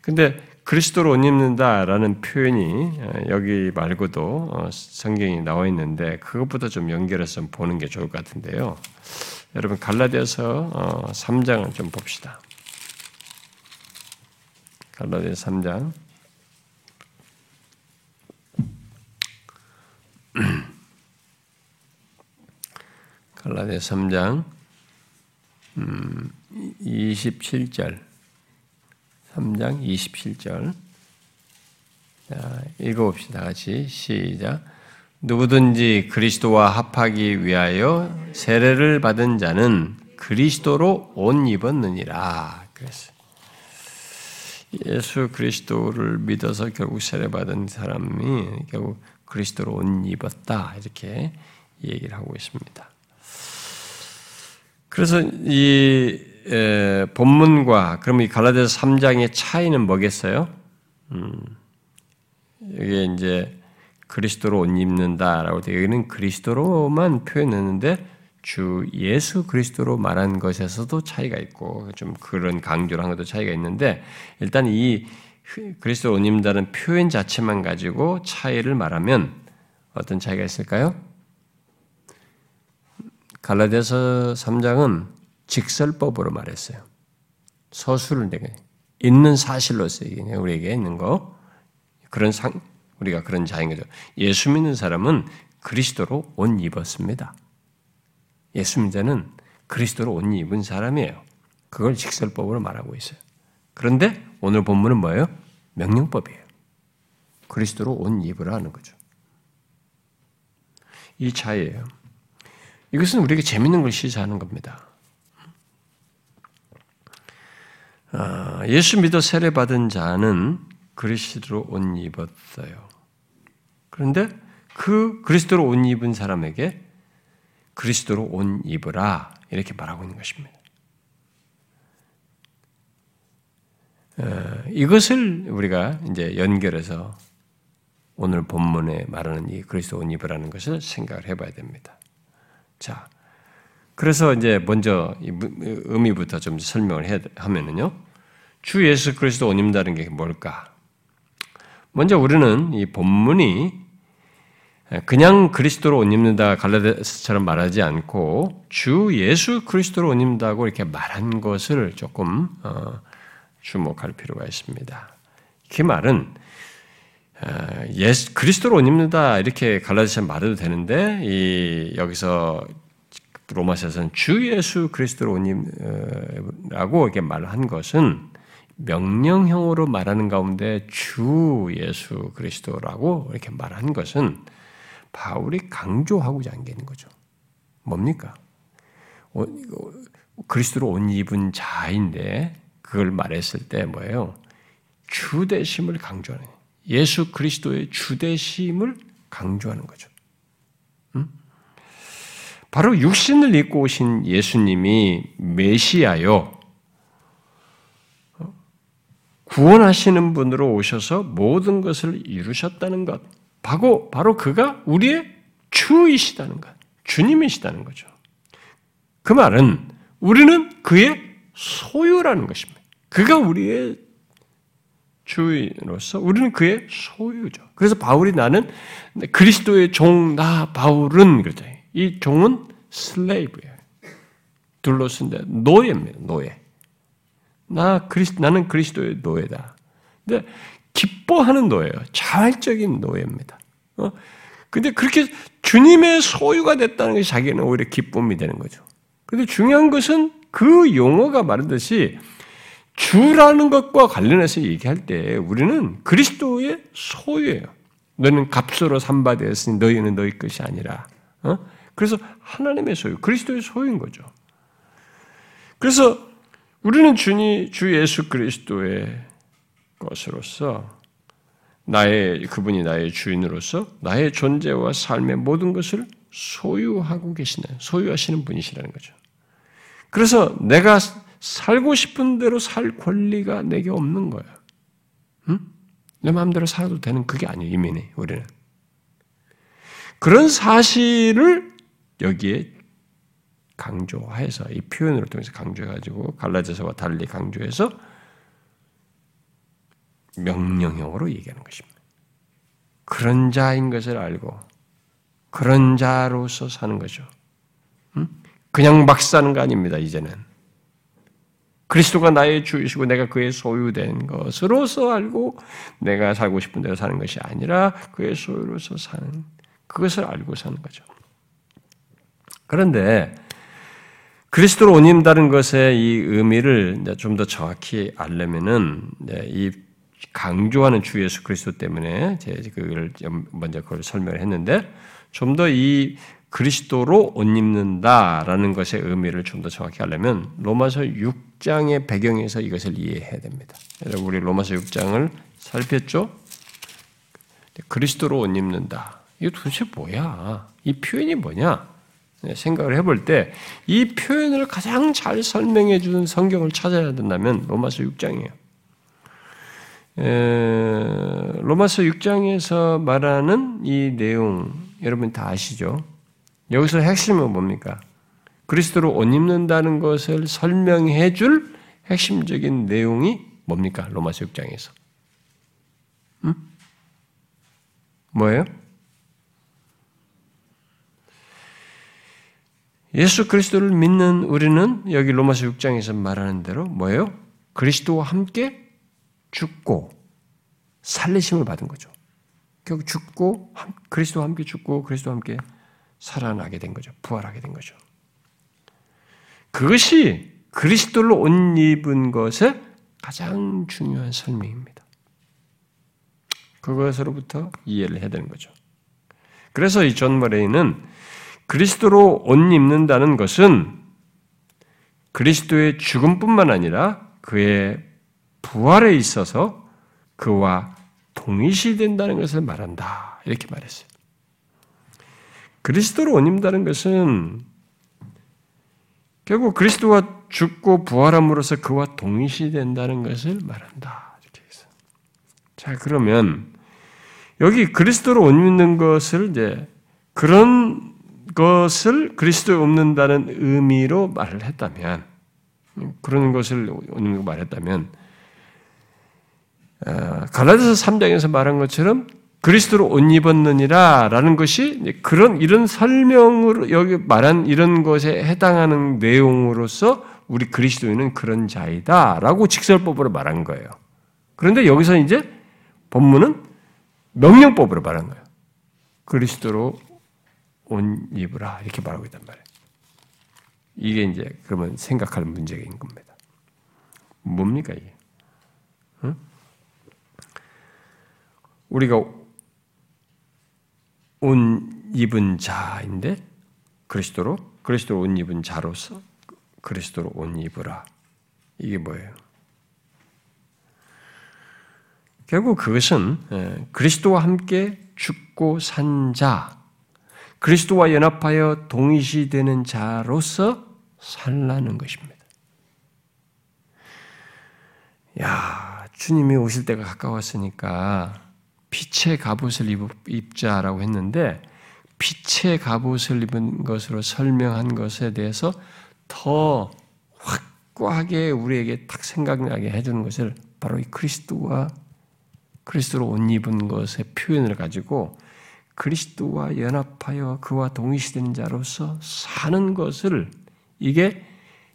근데 그리스도로 옷 입는다라는 표현이 어, 여기 말고도 어, 성경이 나와 있는데 그것보다 좀 연결해서 보는 게 좋을 것 같은데요. 여러분 갈라디아서 3장을 어, 좀 봅시다. 갈라디아 3장 갈라디아 3장 27절 3장 27절 자, 읽어봅시다. 같이 시작 누구든지 그리스도와 합하기 위하여 세례를 받은 자는 그리스도로 옷 입었느니라. 그랬어요. 예수 그리스도를 믿어서 결국 세례받은 사람이 결국 그리스도로 옷 입었다. 이렇게 얘기를 하고 있습니다. 그래서 이 에, 본문과 그럼 이 갈라디아서 3장의 차이는 뭐겠어요? 음, 여기에 이제 그리스도로 옷 입는다라고 되어 여기는 그리스도로만 표현했는데 주 예수 그리스도로 말한 것에서도 차이가 있고 좀 그런 강조를 한 것도 차이가 있는데 일단 이 그리스도 옷 입는다는 표현 자체만 가지고 차이를 말하면 어떤 차이가 있을까요? 갈라디아서 3장은 직설법으로 말했어요. 서술을 내게 있는 사실로서 우리에게 있는 거 그런 상 우리가 그런 자인 거죠. 예수 믿는 사람은 그리스도로 옷 입었습니다. 예수 믿는 그리스도로 옷 입은 사람이에요. 그걸 직설법으로 말하고 있어요. 그런데 오늘 본문은 뭐예요? 명령법이에요. 그리스도로 옷 입으라 하는 거죠. 이 차이예요. 이것은 우리에게 재밌는 걸 시사하는 겁니다. 아, 예수 믿어 세례 받은 자는 그리스도로 옷 입었어요. 그런데 그 그리스도로 옷 입은 사람에게 그리스도로 옷 입으라 이렇게 말하고 있는 것입니다. 어, 이것을 우리가 이제 연결해서 오늘 본문에 말하는 이 그리스도 옷 입으라는 것을 생각을 해봐야 됩니다. 자, 그래서 이제 먼저 의미부터 좀 설명을 하면은요. 주 예수 그리스도 옷 입는다는 게 뭘까? 먼저 우리는 이 본문이 그냥 그리스도로 옷 입는다 갈라디아서처럼 말하지 않고 주 예수 그리스도로 옷 입는다고 이렇게 말한 것을 조금 어, 주목할 필요가 있습니다. 그 말은 어, 예수 그리스도로 옷 입는다 이렇게 갈라디아서 말해도 되는데 이 여기서 로마서에서는 주 예수 그리스도로 옷 입라고 이렇게 말한 것은 명령형으로 말하는 가운데 주 예수 그리스도라고 이렇게 말한 것은 바울이 강조하고자 한 게 있는 거죠. 뭡니까? 그리스도로 옷 입은 자인데 그걸 말했을 때 뭐예요? 주대심을 강조하는 예수 그리스도의 주대심을 강조하는 거죠. 음? 바로 육신을 입고 오신 예수님이 메시아요. 구원하시는 분으로 오셔서 모든 것을 이루셨다는 것. 바로, 바로 그가 우리의 주이시다는 것. 주님이시다는 거죠. 그 말은 우리는 그의 소유라는 것입니다. 그가 우리의 주인으로서 우리는 그의 소유죠. 그래서 바울이 나는 그리스도의 종 나 바울은 그러죠. 이 종은 슬레이브예요. 둘러쓴데 노예입니다. 노예. 나 그리스 나는 그리스도의 노예다. 근데 기뻐하는 노예예요. 자활적인 노예입니다. 어? 근데 그렇게 주님의 소유가 됐다는 것이 자기는 오히려 기쁨이 되는 거죠. 근데 중요한 것은 그 용어가 말하듯이 주라는 것과 관련해서 얘기할 때 우리는 그리스도의 소유예요. 너는 값으로 삼바되었으니 너희는 너희 것이 아니라. 어? 그래서 하나님의 소유, 그리스도의 소유인 거죠. 그래서 우리는 주니 주 예수 그리스도의 것으로서 나의 그분이 나의 주인으로서 나의 존재와 삶의 모든 것을 소유하고 계시는 소유하시는 분이시라는 거죠. 그래서 내가 살고 싶은 대로 살 권리가 내게 없는 거야. 응? 내 마음대로 살아도 되는 그게 아니에요, 이민이, 우리는. 그런 사실을 여기에 강조해서, 이 표현으로 통해서 강조해가지고, 갈라져서와 달리 강조해서 명령형으로 얘기하는 것입니다. 그런 자인 것을 알고, 그런 자로서 사는 거죠. 응? 그냥 막 사는 거 아닙니다, 이제는. 그리스도가 나의 주이시고 내가 그의 소유된 것으로서 알고 내가 살고 싶은 대로 사는 것이 아니라 그의 소유로서 사는 그것을 알고 사는 거죠. 그런데 그리스도로 옷 입다는 것의 이 의미를 좀 더 정확히 알려면은 이 강조하는 주 예수 그리스도 때문에 제가 그걸 먼저 그걸 설명을 했는데 좀 더 이 그리스도로 옷 입는다라는 것의 의미를 좀 더 정확히 하려면 로마서 6 6장의 배경에서 이것을 이해해야 됩니다. 우리 로마서 6장을 살폈죠? 그리스도로 옷 입는다. 이거 도대체 뭐야? 이 표현이 뭐냐? 네, 생각을 해볼 때 이 표현을 가장 잘 설명해 주는 성경을 찾아야 된다면 로마서 6장이에요. 에, 로마서 6장에서 말하는 이 내용 여러분 다 아시죠? 여기서 핵심은 뭡니까? 그리스도로 옷 입는다는 것을 설명해 줄 핵심적인 내용이 뭡니까? 로마서 6장에서. 음? 뭐예요? 예수 그리스도를 믿는 우리는 여기 로마서 6장에서 말하는 대로 뭐예요? 그리스도와 함께 죽고 살리심을 받은 거죠. 결국 죽고 그리스도와 함께 죽고 그리스도와 함께 살아나게 된 거죠. 부활하게 된 거죠. 그것이 그리스도로 옷 입은 것의 가장 중요한 설명입니다. 그것으로부터 이해를 해야 되는 거죠. 그래서 이 존 머레이는 그리스도로 옷 입는다는 것은 그리스도의 죽음뿐만 아니라 그의 부활에 있어서 그와 동일시 된다는 것을 말한다. 이렇게 말했어요. 그리스도로 옷 입는다는 것은 결국 그리스도가 죽고 부활함으로써 그와 동시된다는 것을 말한다. 이렇게 해서. 자, 그러면 여기 그리스도로 옷 입는 것을 이제 그런 것을 그리스도에 없는다는 의미로 말을 했다면 그런 것을 거 말했다면 어, 갈라디아서 3장에서 말한 것처럼 그리스도로 옷 입었느니라라는 것이 그런 이런 설명으로 여기 말한 이런 것에 해당하는 내용으로서 우리 그리스도인은 그런 자이다라고 직설법으로 말한 거예요. 그런데 여기서 이제 본문은 명령법으로 말한 거예요. 그리스도로 옷 입으라 이렇게 말하고 있단 말이에요. 이게 이제 그러면 생각할 문제인 겁니다. 뭡니까 이게? 응? 우리가 옷 입은 자인데 그리스도로 그리스도로 옷 입은 자로서 그리스도로 옷 입으라. 이게 뭐예요? 결국 그것은 예, 그리스도와 함께 죽고 산 자, 그리스도와 연합하여 동시되는 자로서 살라는 것입니다. 야, 주님이 오실 때가 가까웠으니까 빛의 갑옷을 입자라고 했는데 빛의 갑옷을 입은 것으로 설명한 것에 대해서 더 확고하게 우리에게 딱 생각나게 해주는 것을 바로 이 그리스도와 그리스도로 옷 입은 것의 표현을 가지고 그리스도와 연합하여 그와 동일시되는 자로서 사는 것을 이게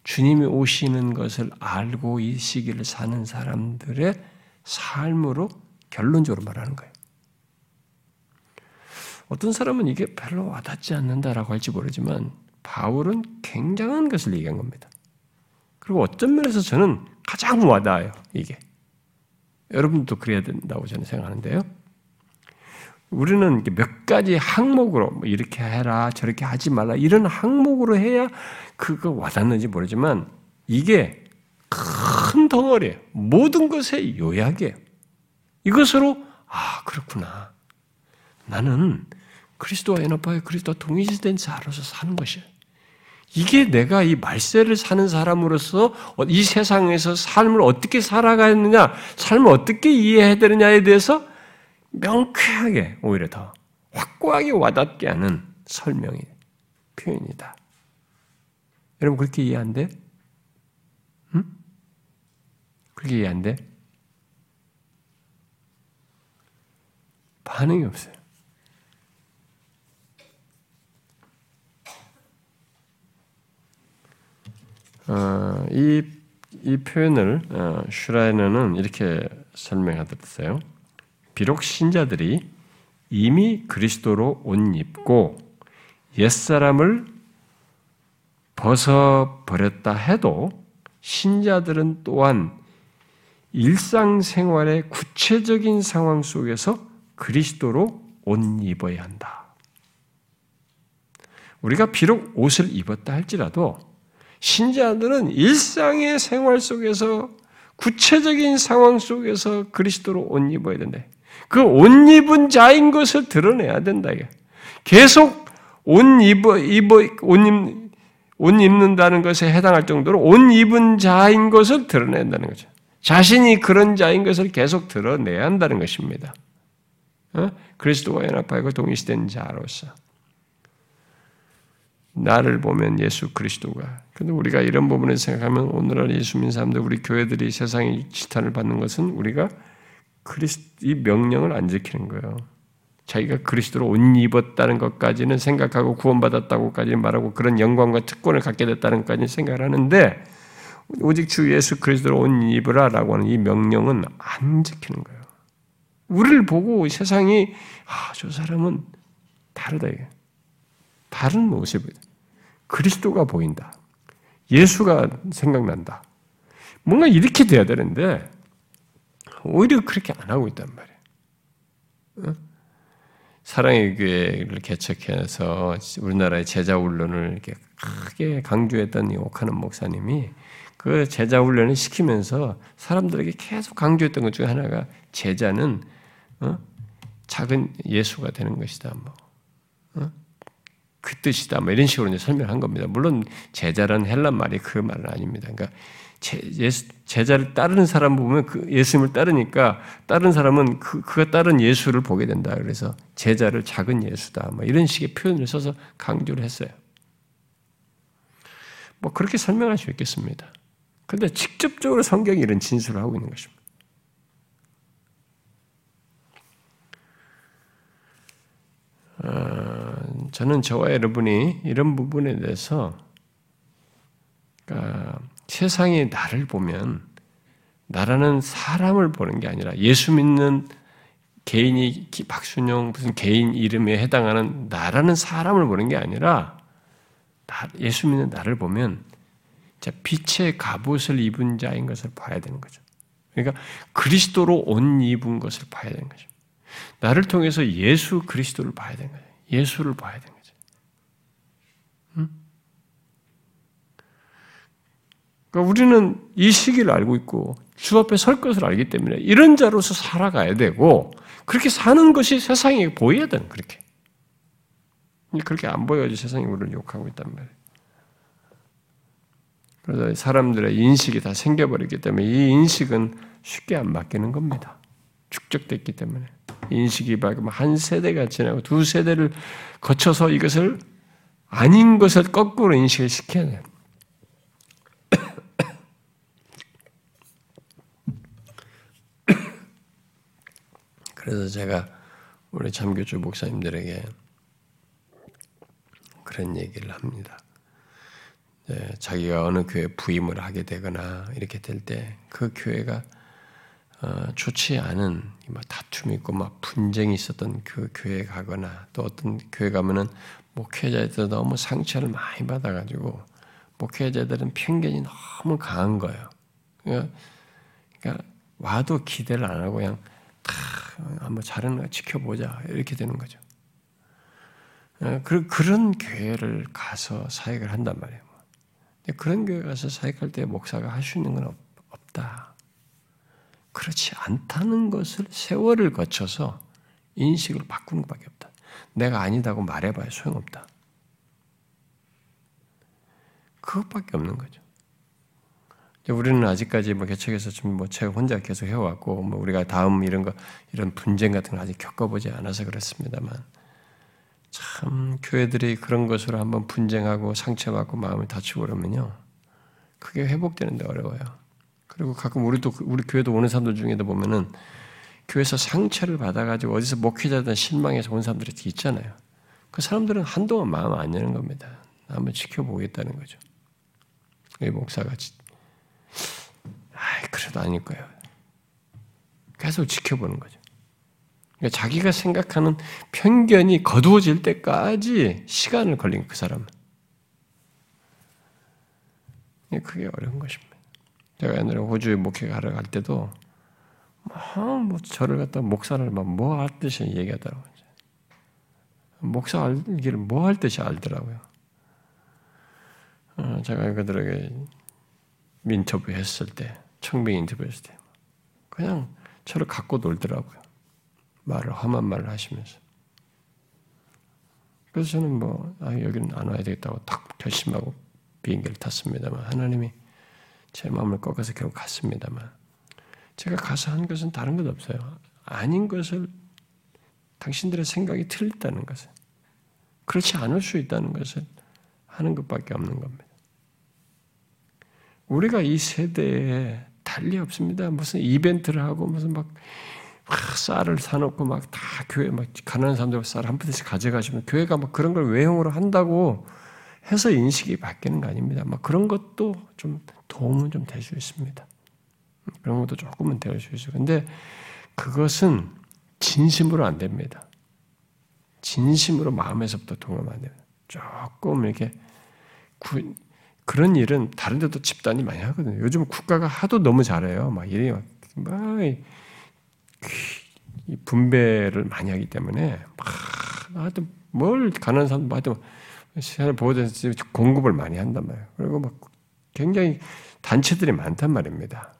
주님이 오시는 것을 알고 이 시기를 사는 사람들의 삶으로 결론적으로 말하는 거예요. 어떤 사람은 이게 별로 와닿지 않는다라고 할지 모르지만 바울은 굉장한 것을 얘기한 겁니다. 그리고 어떤 면에서 저는 가장 와닿아요, 이게. 여러분도 그래야 된다고 저는 생각하는데요. 우리는 몇 가지 항목으로 뭐 이렇게 해라 저렇게 하지 말라 이런 항목으로 해야 그거 와닿는지 모르지만 이게 큰 덩어리예요. 모든 것의 요약이에요. 이것으로 아 그렇구나. 나는 그리스도와 연합하여 그리스도와 동일시된 자로서 사는 것이에요. 이게 내가 이 말세를 사는 사람으로서 이 세상에서 삶을 어떻게 살아가느냐, 삶을 어떻게 이해해야 되느냐에 대해서 명쾌하게 오히려 더 확고하게 와닿게 하는 설명이 표현이다. 여러분 그렇게 이해 안 돼? 응? 그렇게 이해 안 돼? 반응이 없어요. 어, 이, 이 표현을 어, 슈라이너는 이렇게 설명하듯어요. 비록 신자들이 이미 그리스도로 옷 입고 옛사람을 벗어버렸다 해도 신자들은 또한 일상생활의 구체적인 상황 속에서 그리스도로 옷 입어야 한다. 우리가 비록 옷을 입었다 할지라도 신자들은 일상의 생활 속에서 구체적인 상황 속에서 그리스도로 옷 입어야 된다. 그 옷 입은 자인 것을 드러내야 된다. 계속 옷 입어, 입어, 옷, 입, 옷 입는다는 것에 해당할 정도로 옷 입은 자인 것을 드러낸다는 거죠. 자신이 그런 자인 것을 계속 드러내야 한다는 것입니다. 어? 그리스도와 연합하고 동일시된 자로서. 나를 보면 예수 그리스도가. 근데 우리가 이런 부분을 생각하면 오늘날 예수 믿는 사람들, 우리 교회들이 세상의 지탄을 받는 것은 우리가 그리스도 이 명령을 안 지키는 거예요. 자기가 그리스도로 옷 입었다는 것까지는 생각하고 구원받았다고까지 말하고 그런 영광과 특권을 갖게 됐다는 것까지 생각을 하는데 오직 주 예수 그리스도로 옷 입으라라고 하는 이 명령은 안 지키는 거예요. 우리를 보고 세상이 아, 저 사람은 다르다 이게. 다른 모습이다. 그리스도가 보인다. 예수가 생각난다. 뭔가 이렇게 돼야 되는데 오히려 그렇게 안 하고 있단 말이에요. 사랑의 교회를 개척해서 우리나라의 제자 훈련을 이렇게 크게 강조했던 옥하는 목사님이 그 제자 훈련을 시키면서 사람들에게 계속 강조했던 것 중에 하나가 제자는 어? 작은 예수가 되는 것이다. 뭐. 어? 그 뜻이다. 뭐 이런 식으로 설명한 겁니다. 물론 제자라는 헬란 말이 그 말은 아닙니다. 그러니까 제, 제자를 따르는 사람 보면 그 예수님을 따르니까 다른 사람은 그, 그가 따른 예수를 보게 된다. 그래서 제자를 작은 예수다. 뭐 이런 식의 표현을 써서 강조를 했어요. 뭐 그렇게 설명할 수 있겠습니다. 근데 직접적으로 성경이 이런 진술을 하고 있는 것입니다. 어, 저는 저와 여러분이 이런 부분에 대해서 그러니까 세상이 나를 보면 나라는 사람을 보는 게 아니라 예수 믿는 개인이 박순영 무슨 개인 이름에 해당하는 나라는 사람을 보는 게 아니라 예수 믿는 나를 보면 빛의 갑옷을 입은 자인 것을 봐야 되는 거죠. 그러니까 그리스도로 옷 입은 것을 봐야 되는 거죠. 나를 통해서 예수 그리스도를 봐야 되는 거죠. 예수를 봐야 되는 거죠. 그러니까 우리는 이 시기를 알고 있고 주 앞에 설 것을 알기 때문에 이런 자로서 살아가야 되고 그렇게 사는 것이 세상에 보여야 되는 그렇게. 그렇게 안 보여야지 세상이 우리를 욕하고 있단 말이에요. 그래서 사람들의 인식이 다 생겨버렸기 때문에 이 인식은 쉽게 안 바뀌는 겁니다. 축적됐기 때문에. 인식이 한 세대가 지나고 두 세대를 거쳐서 이것을 아닌 것을 거꾸로 인식을 시켜야 돼요. 그래서 제가 우리 참교주 목사님들에게 그런 얘기를 합니다. 네, 자기가 어느 교회 부임을 하게 되거나 이렇게 될 때 그 교회가 어, 좋지 않은 막 다툼이 있고 막 분쟁이 있었던 그 교회 가거나 또 어떤 교회 가면은 목회자들 너무 상처를 많이 받아가지고 목회자들은 편견이 너무 강한 거예요. 그러니까, 그러니까 와도 기대를 안 하고 그냥 다 한번 잘하는 거 지켜보자 이렇게 되는 거죠. 어, 그, 그런 교회를 가서 사역을 한단 말이에요. 그런 교회 가서 사역할 때 목사가 할 수 있는 건 없 다. 그렇지 않다는 것을 세월을 거쳐서 인식을 바꾸는 것밖에 없다. 내가 아니다고 말해봐야 소용없다. 그것밖에 없는 거죠. 우리는 아직까지 뭐 개척에서 좀뭐 제가 혼자 계속 해왔고 뭐 우리가 다음 이런 거 이런 분쟁 같은 걸 아직 겪어보지 않아서 그렇습니다만 참 교회들이 그런 것으로 한번 분쟁하고 상처받고 마음을 다치고 그러면요 그게 회복되는데 어려워요. 그리고 가끔 우리도 우리 교회도 오는 사람들 중에도 보면은 교회에서 상처를 받아가지고 어디서 목회자든 실망해서 온 사람들이 있잖아요. 그 사람들은 한동안 마음 안 여는 겁니다. 한번 지켜보겠다는 거죠. 이 목사가 아, 그래도 아닐 거예요. 계속 지켜보는 거죠. 그러니까 자기가 생각하는 편견이 거두어질 때까지 시간을 걸린 그 사람은. 그게 어려운 것입니다. 제가 옛날에 호주에 목회 가러 갈 때도 뭐, 뭐 저를 갖다 목사를 막뭐할 듯이 얘기하더라고요. 목사 알기를 뭐 할 듯이 알더라고요. 어, 제가 그들에게 인터뷰 했을 때, 청빙 인터뷰 했을 때, 그냥 저를 갖고 놀더라고요. 말을 험한 말을 하시면서. 그래서 저는 뭐 아, 여기는 안 와야 되겠다고 딱 결심하고 비행기를 탔습니다만 하나님이 제 마음을 꺾어서 결국 갔습니다만 제가 가서 한 것은 다른 것 없어요. 아닌 것을 당신들의 생각이 틀렸다는 것을 그렇지 않을 수 있다는 것을 하는 것밖에 없는 겁니다. 우리가 이 세대에 달리 없습니다. 무슨 이벤트를 하고 무슨 막 쌀을 사놓고 막 다 교회 막 가난한 사람들 쌀한 푸대씩 가져가시면 교회가 막 그런 걸 외형으로 한다고 해서 인식이 바뀌는 거 아닙니다. 막 그런 것도 좀 도움은 좀 될 수 있습니다. 그런 것도 조금은 될 수 있어요. 근데 그것은 진심으로 안 됩니다. 진심으로 마음에서부터 동하면 안 됩니다. 조금 이렇게 구, 그런 일은 다른 데도 집단이 많이 하거든요. 요즘 국가가 하도 너무 잘해요. 막 일이 막, 막 분배를 많이 하기 때문에 막 하여튼 뭘 가난한 사람 하여튼 시간을 보호돼서 공급을 많이 한단 말이에요. 그리고 막 굉장히 단체들이 많단 말입니다.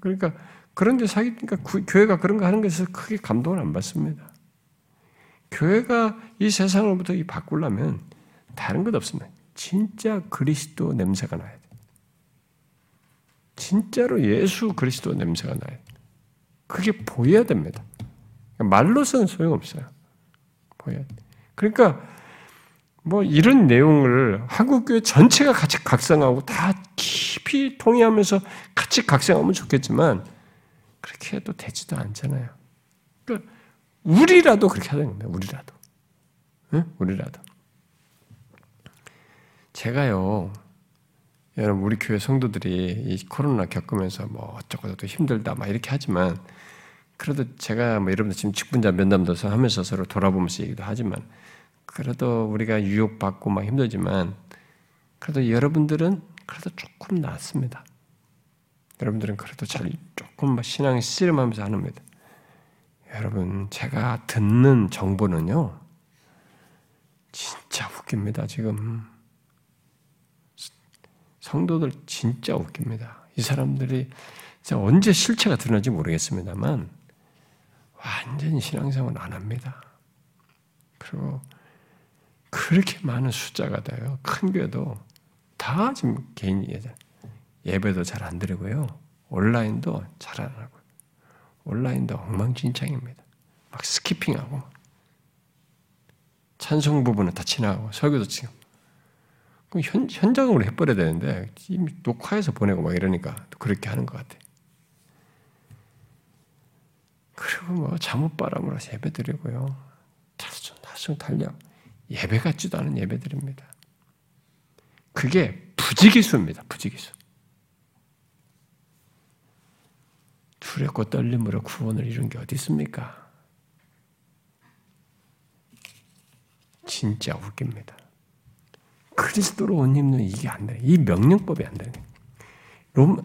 그러니까 그런데 사기 그러니까 교회가 그런 거 하는 것에서 크게 감동을 안 받습니다. 교회가 이 세상으로부터 이 바꾸려면 다른 것 없습니다. 진짜 그리스도 냄새가 나야 돼. 진짜로 예수 그리스도 냄새가 나야 돼. 그게 보여야 됩니다. 말로서는 소용없어요. 보여야 돼. 그러니까 뭐 이런 내용을 한국교회 전체가 같이 각성하고 다 깊이 통해하면서 같이 각성하면 좋겠지만 그렇게 해도 되지도 않잖아요. 그러니까 우리라도 그렇게 하는 겁니다. 우리라도. 응? 우리라도. 제가요, 여러분, 우리 교회 성도들이 이 코로나 겪으면서 뭐 어쩌고저쩌고 힘들다 막 이렇게 하지만 그래도 제가 뭐 여러분들 지금 직분자 면담도 하면서 서로 돌아보면서 얘기도 하지만 그래도 우리가 유혹받고 막 힘들지만 그래도 여러분들은 그래도 조금 낫습니다. 여러분들은 그래도 잘 조금 신앙이 씨름하면서 하는겁니다 여러분, 제가 듣는 정보는요, 진짜 웃깁니다, 지금. 성도들 진짜 웃깁니다. 이 사람들이 언제 실체가 드러날지 모르겠습니다만, 완전히 신앙생활 안 합니다. 그리고 그렇게 많은 숫자가 돼요. 큰 교회도 다 지금 개인 예배도 잘 안 드리고요. 온라인도 잘 안 하고. 온라인도 엉망진창입니다. 막 스키핑하고 찬송 부분은 다 지나가고 설교도 지금 현, 현장으로 해버려야 되는데 이미 녹화해서 보내고 막 이러니까 그렇게 하는 것 같아요. 그리고 뭐 잠옷바람으로 예배 드리고요. 다섯 나중 달려 예배 같지도 않은 예배 드립니다. 그게 부지기수입니다. 부지기수. 두렵고 떨림으로 구원을 이룬 게 어디 있습니까? 진짜 웃깁니다. 그리스도로 옷 입는 이게 안 돼. 이 명령법이 안 되는 롬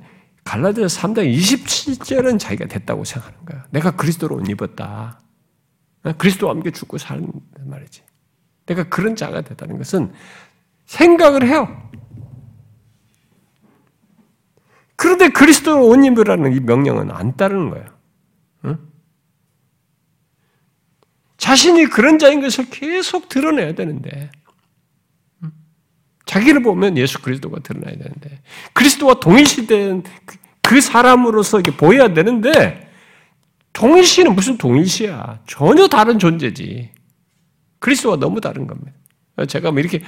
갈라디아 3장 27절은 자기가 됐다고 생각하는 거야. 내가 그리스도로 옷 입었다. 그리스도와 함께 죽고 사는 말이지. 내가 그런 자가 됐다는 것은 생각을 해요. 그런데 그리스도로 옷 입으라는 이 명령은 안 따르는 거예요. 응? 자신이 그런 자인 것을 계속 드러내야 되는데, 자기를 보면 예수 그리스도가 드러나야 되는데, 그리스도와 동일시된 그, 그 사람으로서 이게 보여야 되는데, 동일시는 무슨 동일시야? 전혀 다른 존재지. 그리스도와 너무 다른 겁니다. 제가 뭐 이렇게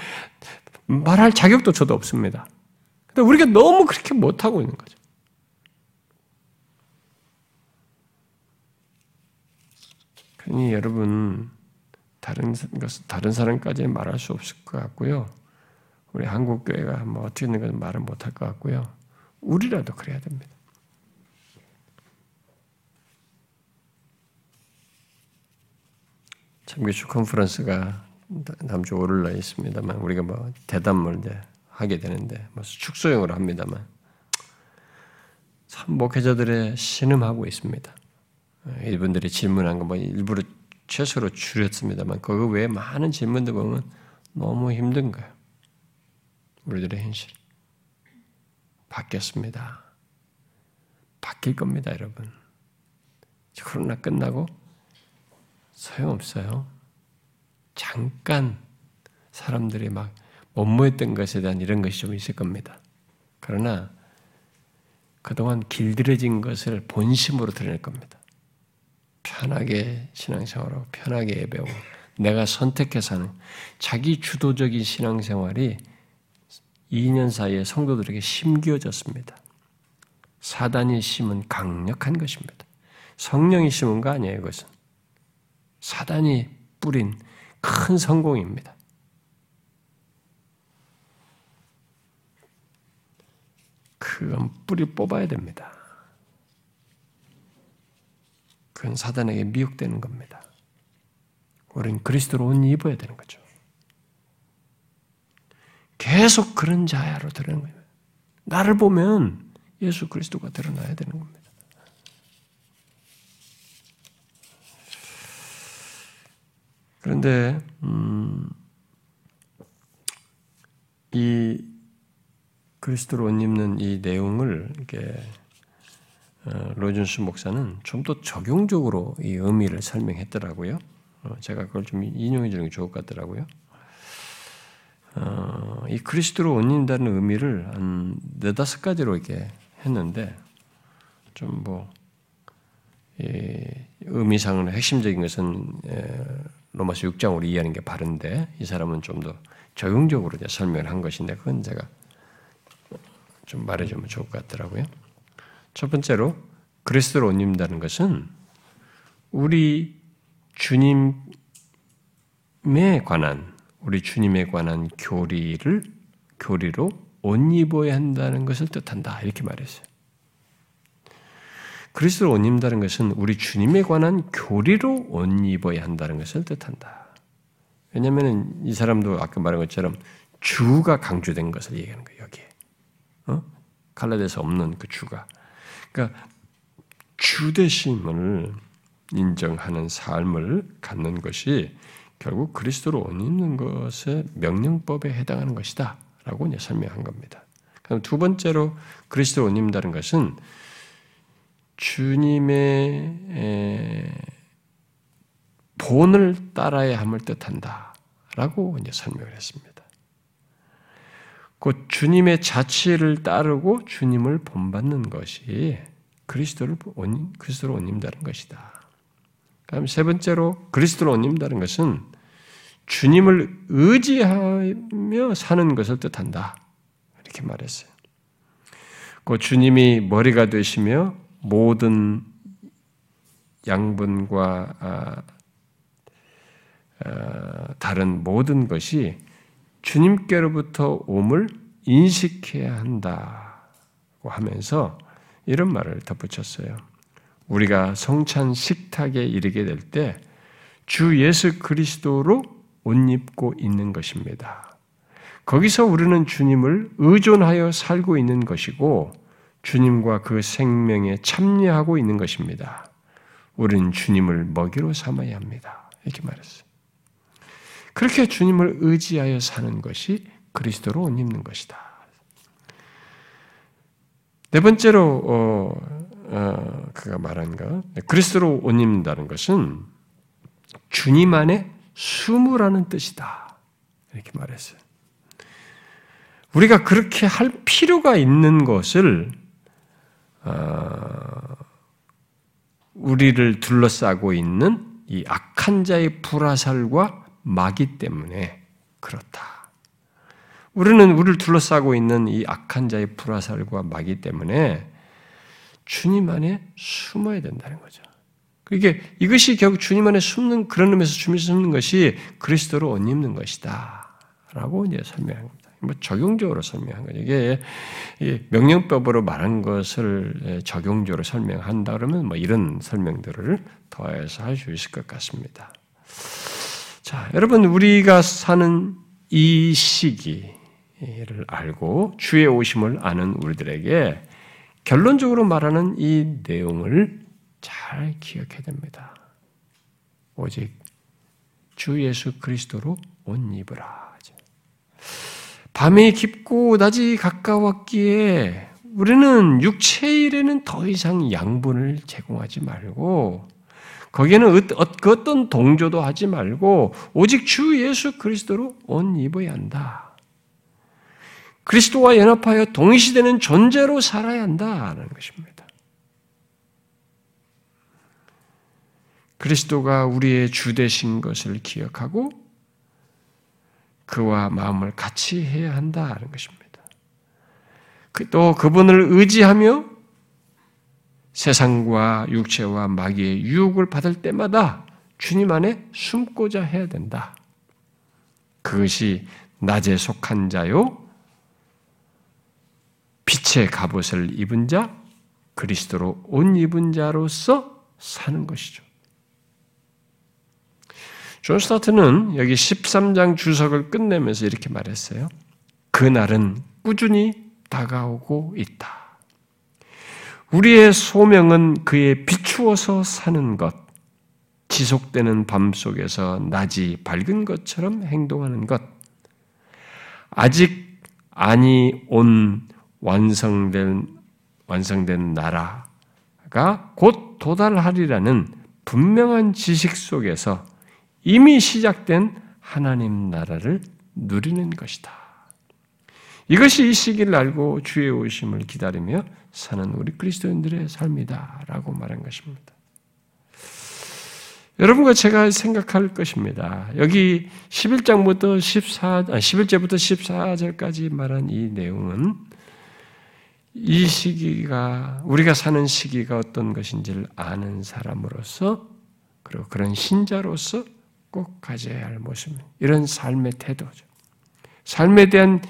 말할 자격도 저도 없습니다. 근데 우리가 너무 그렇게 못하고 있는 거죠. 그러니 여러분, 다른 것 다른 사람까지 말할 수 없을 것 같고요. 우리 한국 교회가 뭐 어떻게 있는 건 말을 못할 것 같고요. 우리라도 그래야 됩니다. 참교수 컨퍼런스가 남주 오를 날 있습니다만 우리가 뭐 대담을 이제 하게 되는데 뭐 축소형으로 합니다만 참 목회자들의 신음하고 있습니다. 이분들이 질문한 거뭐 일부러 최소로 줄였습니다만 그거 외에 많은 질문들 보면 너무 힘든 거예요. 우리들의 현실. 바뀌었습니다. 바뀔 겁니다, 여러분. 코로나 끝나고 소용없어요. 잠깐 사람들이 막 업무했던 것에 대한 이런 것이 좀 있을 겁니다. 그러나 그동안 길들여진 것을 본심으로 드러낼 겁니다. 편하게 신앙생활하고 편하게 예배하고 내가 선택해서 하는 자기 주도적인 신앙생활이 2년 사이에 성도들에게 심겨졌습니다. 사단이 심은 강력한 것입니다. 성령이 심은 거 아니에요, 이것은. 사단이 뿌린 큰 성공입니다. 그건 뿌리 뽑아야 됩니다. 그건 사단에게 미혹되는 겁니다. 우리는 그리스도로 옷 입어야 되는 거죠. 계속 그런 자야로 드러는 거예요. 나를 보면 예수 그리스도가 드러나야 되는 겁니다. 그런데 음, 이 그리스도로 옷 입는 이 내용을 이렇게 어, 로준스 목사는 좀 더 적용적으로 이 의미를 설명했더라고요. 어, 제가 그걸 좀 인용해 주는 게 좋을 것 같더라고요. 어, 이 그리스도로 옷 입는다는 의미를 한 네다섯 가지로 이렇게 했는데 좀뭐 의미상은 핵심적인 것은 로마서 6장으로 이해하는 게 바른데 이 사람은 좀 더 적용적으로 설명을 한 것인데 그건 제가 좀 말해주면 좋을 것 같더라고요. 첫 번째로 그리스도로 옷 입는다는 것은 우리 주님에 관한 우리 주님에 관한 교리를 교리로 옷 입어야 한다는 것을 뜻한다 이렇게 말했어요. 그리스도로 옷 입는다는 것은 우리 주님에 관한 교리로 옷 입어야 한다는 것을 뜻한다. 왜냐하면 이 사람도 아까 말한 것처럼 주가 강조된 것을 얘기하는 거예요. 여기에 어? 갈라디아서 없는 그 주가 그러니까 주 대심을 인정하는 삶을 갖는 것이 결국 그리스도로 옷 입는 것의 명령법에 해당하는 것이다. 라고 이제 설명한 겁니다. 그럼 두 번째로 그리스도로 옷 입는다는 것은 주님의 본을 따라야 함을 뜻한다. 라고 이제 설명을 했습니다. 곧 주님의 자치를 따르고 주님을 본받는 것이 그리스도를 그리스도로 옷 입는다는 것이다. 그다음 세 번째로 그리스도로 옷 입는다는 것은 주님을 의지하며 사는 것을 뜻한다. 이렇게 말했어요. 그 주님이 머리가 되시며 모든 양분과 아, 아, 다른 모든 것이 주님께로부터 옴을 인식해야 한다고 하면서 이런 말을 덧붙였어요. 우리가 성찬 식탁에 이르게 될 때 주 예수 그리스도로 옷 입고 있는 것입니다. 거기서 우리는 주님을 의존하여 살고 있는 것이고 주님과 그 생명에 참여하고 있는 것입니다. 우리는 주님을 먹이로 삼아야 합니다. 이렇게 말했어요. 그렇게 주님을 의지하여 사는 것이 그리스도로 옷 입는 것이다. 네 번째로 어, 어, 그가 말한 것, 그리스도로 옷 입는다는 것은 주님 안에 숨으라는 뜻이다. 이렇게 말했어요. 우리가 그렇게 할 필요가 있는 것을 어, 우리를 둘러싸고 있는 이 악한 자의 불화살과 마귀 때문에 그렇다. 우리는 우리를 둘러싸고 있는 이 악한 자의 불화살과 마귀 때문에 주님 안에 숨어야 된다는 거죠. 이게 이것이 결국 주님 안에 숨는 그런 의미에서 주님 숨는 것이 그리스도로 옷 입는 것이다 라고 이제 설명한 겁니다. 뭐 적용적으로 설명한 거죠. 이게 명령법으로 말한 것을 적용적으로 설명한다 그러면 뭐 이런 설명들을 더해서 할 수 있을 것 같습니다. 자, 여러분 우리가 사는 이 시기를 알고 주의 오심을 아는 우리들에게 결론적으로 말하는 이 내용을 잘 기억해야 됩니다. 오직 주 예수 그리스도로 옷 입으라. 밤이 깊고 낮이 가까웠기에 우리는 육체의 일에는 더 이상 양분을 제공하지 말고 거기에는 그 어떤 동조도 하지 말고 오직 주 예수 그리스도로 옷 입어야 한다. 그리스도와 연합하여 동시되는 존재로 살아야 한다는 것입니다. 그리스도가 우리의 주 되신 것을 기억하고 그와 마음을 같이 해야 한다는 것입니다. 그또 그분을 의지하며 세상과 육체와 마귀의 유혹을 받을 때마다 주님 안에 숨고자 해야 된다. 그것이 낮에 속한 자요, 빛의 갑옷을 입은 자, 그리스도로 옷 입은 자로서 사는 것이죠. 존 스타트는 여기 13장 주석을 끝내면서 이렇게 말했어요. 그날은 꾸준히 다가오고 있다. 우리의 소명은 그에 비추어서 사는 것, 지속되는 밤 속에서 낮이 밝은 것처럼 행동하는 것, 아직 아니 온 완성된 완성된 나라가 곧 도달하리라는 분명한 지식 속에서 이미 시작된 하나님 나라를 누리는 것이다. 이것이 이 시기를 알고 주의 오심을 기다리며 사는 우리 그리스도인들의 삶이다라고 말한 것입니다. 여러분과 제가 생각할 것입니다. 여기 11장부터 14, 11절부터 14절까지 말한 이 내용은 이 시기가 우리가 사는 시기가 어떤 것인지를 아는 사람으로서 그리고 그런 신자로서 꼭 가져야 할 모습, 이런 삶의 태도죠. 삶에 대한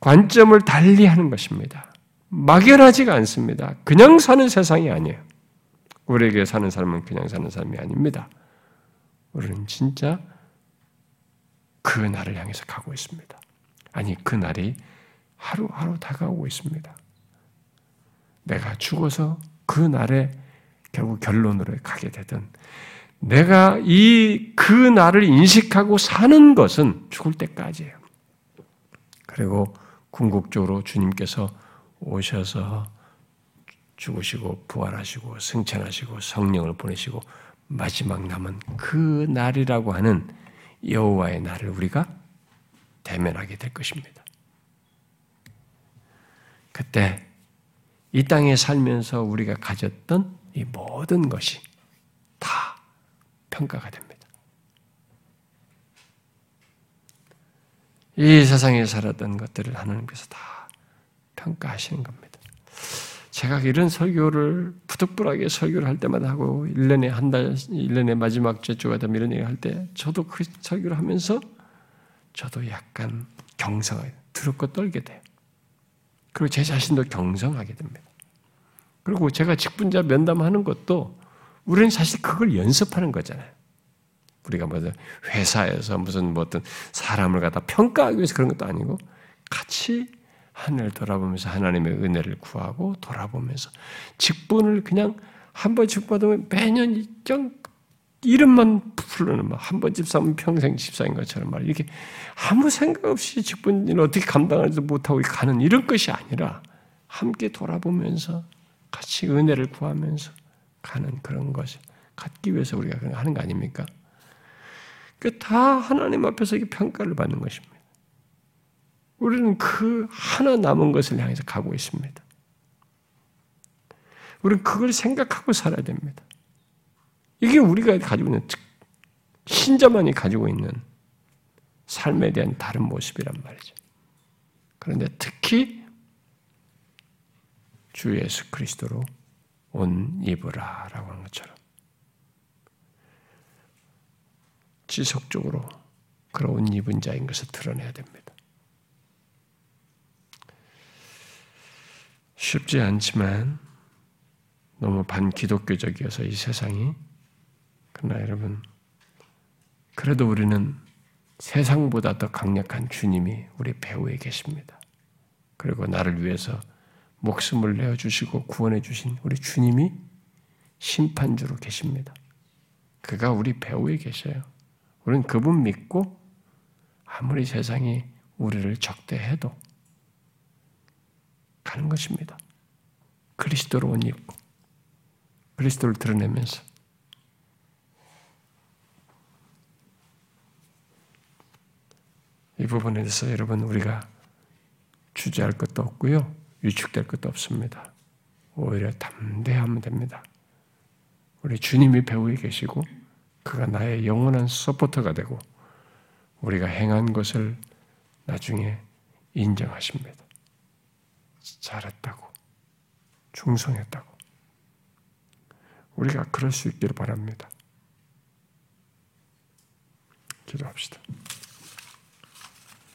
관점을 달리 하는 것입니다. 막연하지가 않습니다. 그냥 사는 세상이 아니에요. 우리에게 사는 삶은 그냥 사는 삶이 아닙니다. 우리는 진짜 그 날을 향해서 가고 있습니다. 아니, 그 날이 하루하루 다가오고 있습니다. 내가 죽어서 그 날에 결국 결론으로 가게 되든 내가 이그 날을 인식하고 사는 것은 죽을 때까지예요. 그리고 궁극적으로 주님께서 오셔서 죽으시고 부활하시고 승천하시고 성령을 보내시고 마지막 남은 그 날이라고 하는 여호와의 날을 우리가 대면하게 될 것입니다. 그때 이 땅에 살면서 우리가 가졌던 이 모든 것이 다 평가가 됩니다. 이 세상에 살았던 것들을 하나님께서 다 평가하시는 겁니다. 제가 이런 설교를 부득불하게 설교를 할 때마다 하고 1년에 한 달, 1년에 마지막 주가 되면 이런 얘기 할때 저도 그 설교를 하면서 저도 약간 경성하게 두렵고 떨게 돼요. 그리고 제 자신도 경성하게 됩니다. 그리고 제가 직분자 면담하는 것도 우리는 사실 그걸 연습하는 거잖아요. 우리가 뭐 회사에서 무슨 뭐 어떤 사람을 갖다 평가하기 위해서 그런 것도 아니고 같이 하늘을 돌아보면서 하나님의 은혜를 구하고 돌아보면서 직분을 그냥 한 번 직받으면 매년 일정 이름만 부르는 막한번 집사면 평생 집사인 것처럼 말 이렇게 아무 생각 없이 직분을 어떻게 감당하지도 못하고 가는 이런 것이 아니라 함께 돌아보면서 같이 은혜를 구하면서 가는 그런 것을 갖기 위해서 우리가 하는 거 아닙니까? 그다 하나님 앞에서 평가를 받는 것입니다. 우리는 그 하나 남은 것을 향해서 가고 있습니다. 우리는 그걸 생각하고 살아야 됩니다. 이게 우리가 가지고 있는 신자만이 가지고 있는 삶에 대한 다른 모습이란 말이죠. 그런데 특히 주 예수 그리스도로 온 입으라 라고 하는 것처럼 지속적으로 그런 옷 입은 자인 것을 드러내야 됩니다. 쉽지 않지만 너무 반기독교적이어서 이 세상이 그러나 여러분 그래도 우리는 세상보다 더 강력한 주님이 우리 배후에 계십니다. 그리고 나를 위해서 목숨을 내어 주시고 구원해 주신 우리 주님이 심판주로 계십니다. 그가 우리 배후에 계셔요. 우리는 그분 믿고 아무리 세상이 우리를 적대해도 가는 것입니다. 그리스도로 옷 입고 그리스도를 드러내면서 이 부분에 대해서 여러분 우리가 주저할 것도 없고요. 위축될 것도 없습니다. 오히려 담대하면 됩니다. 우리 주님이 배우에 계시고 그가 나의 영원한 서포터가 되고 우리가 행한 것을 나중에 인정하십니다. 잘했다고. 충성했다고. 우리가 그럴 수 있기를 바랍니다. 기도합시다.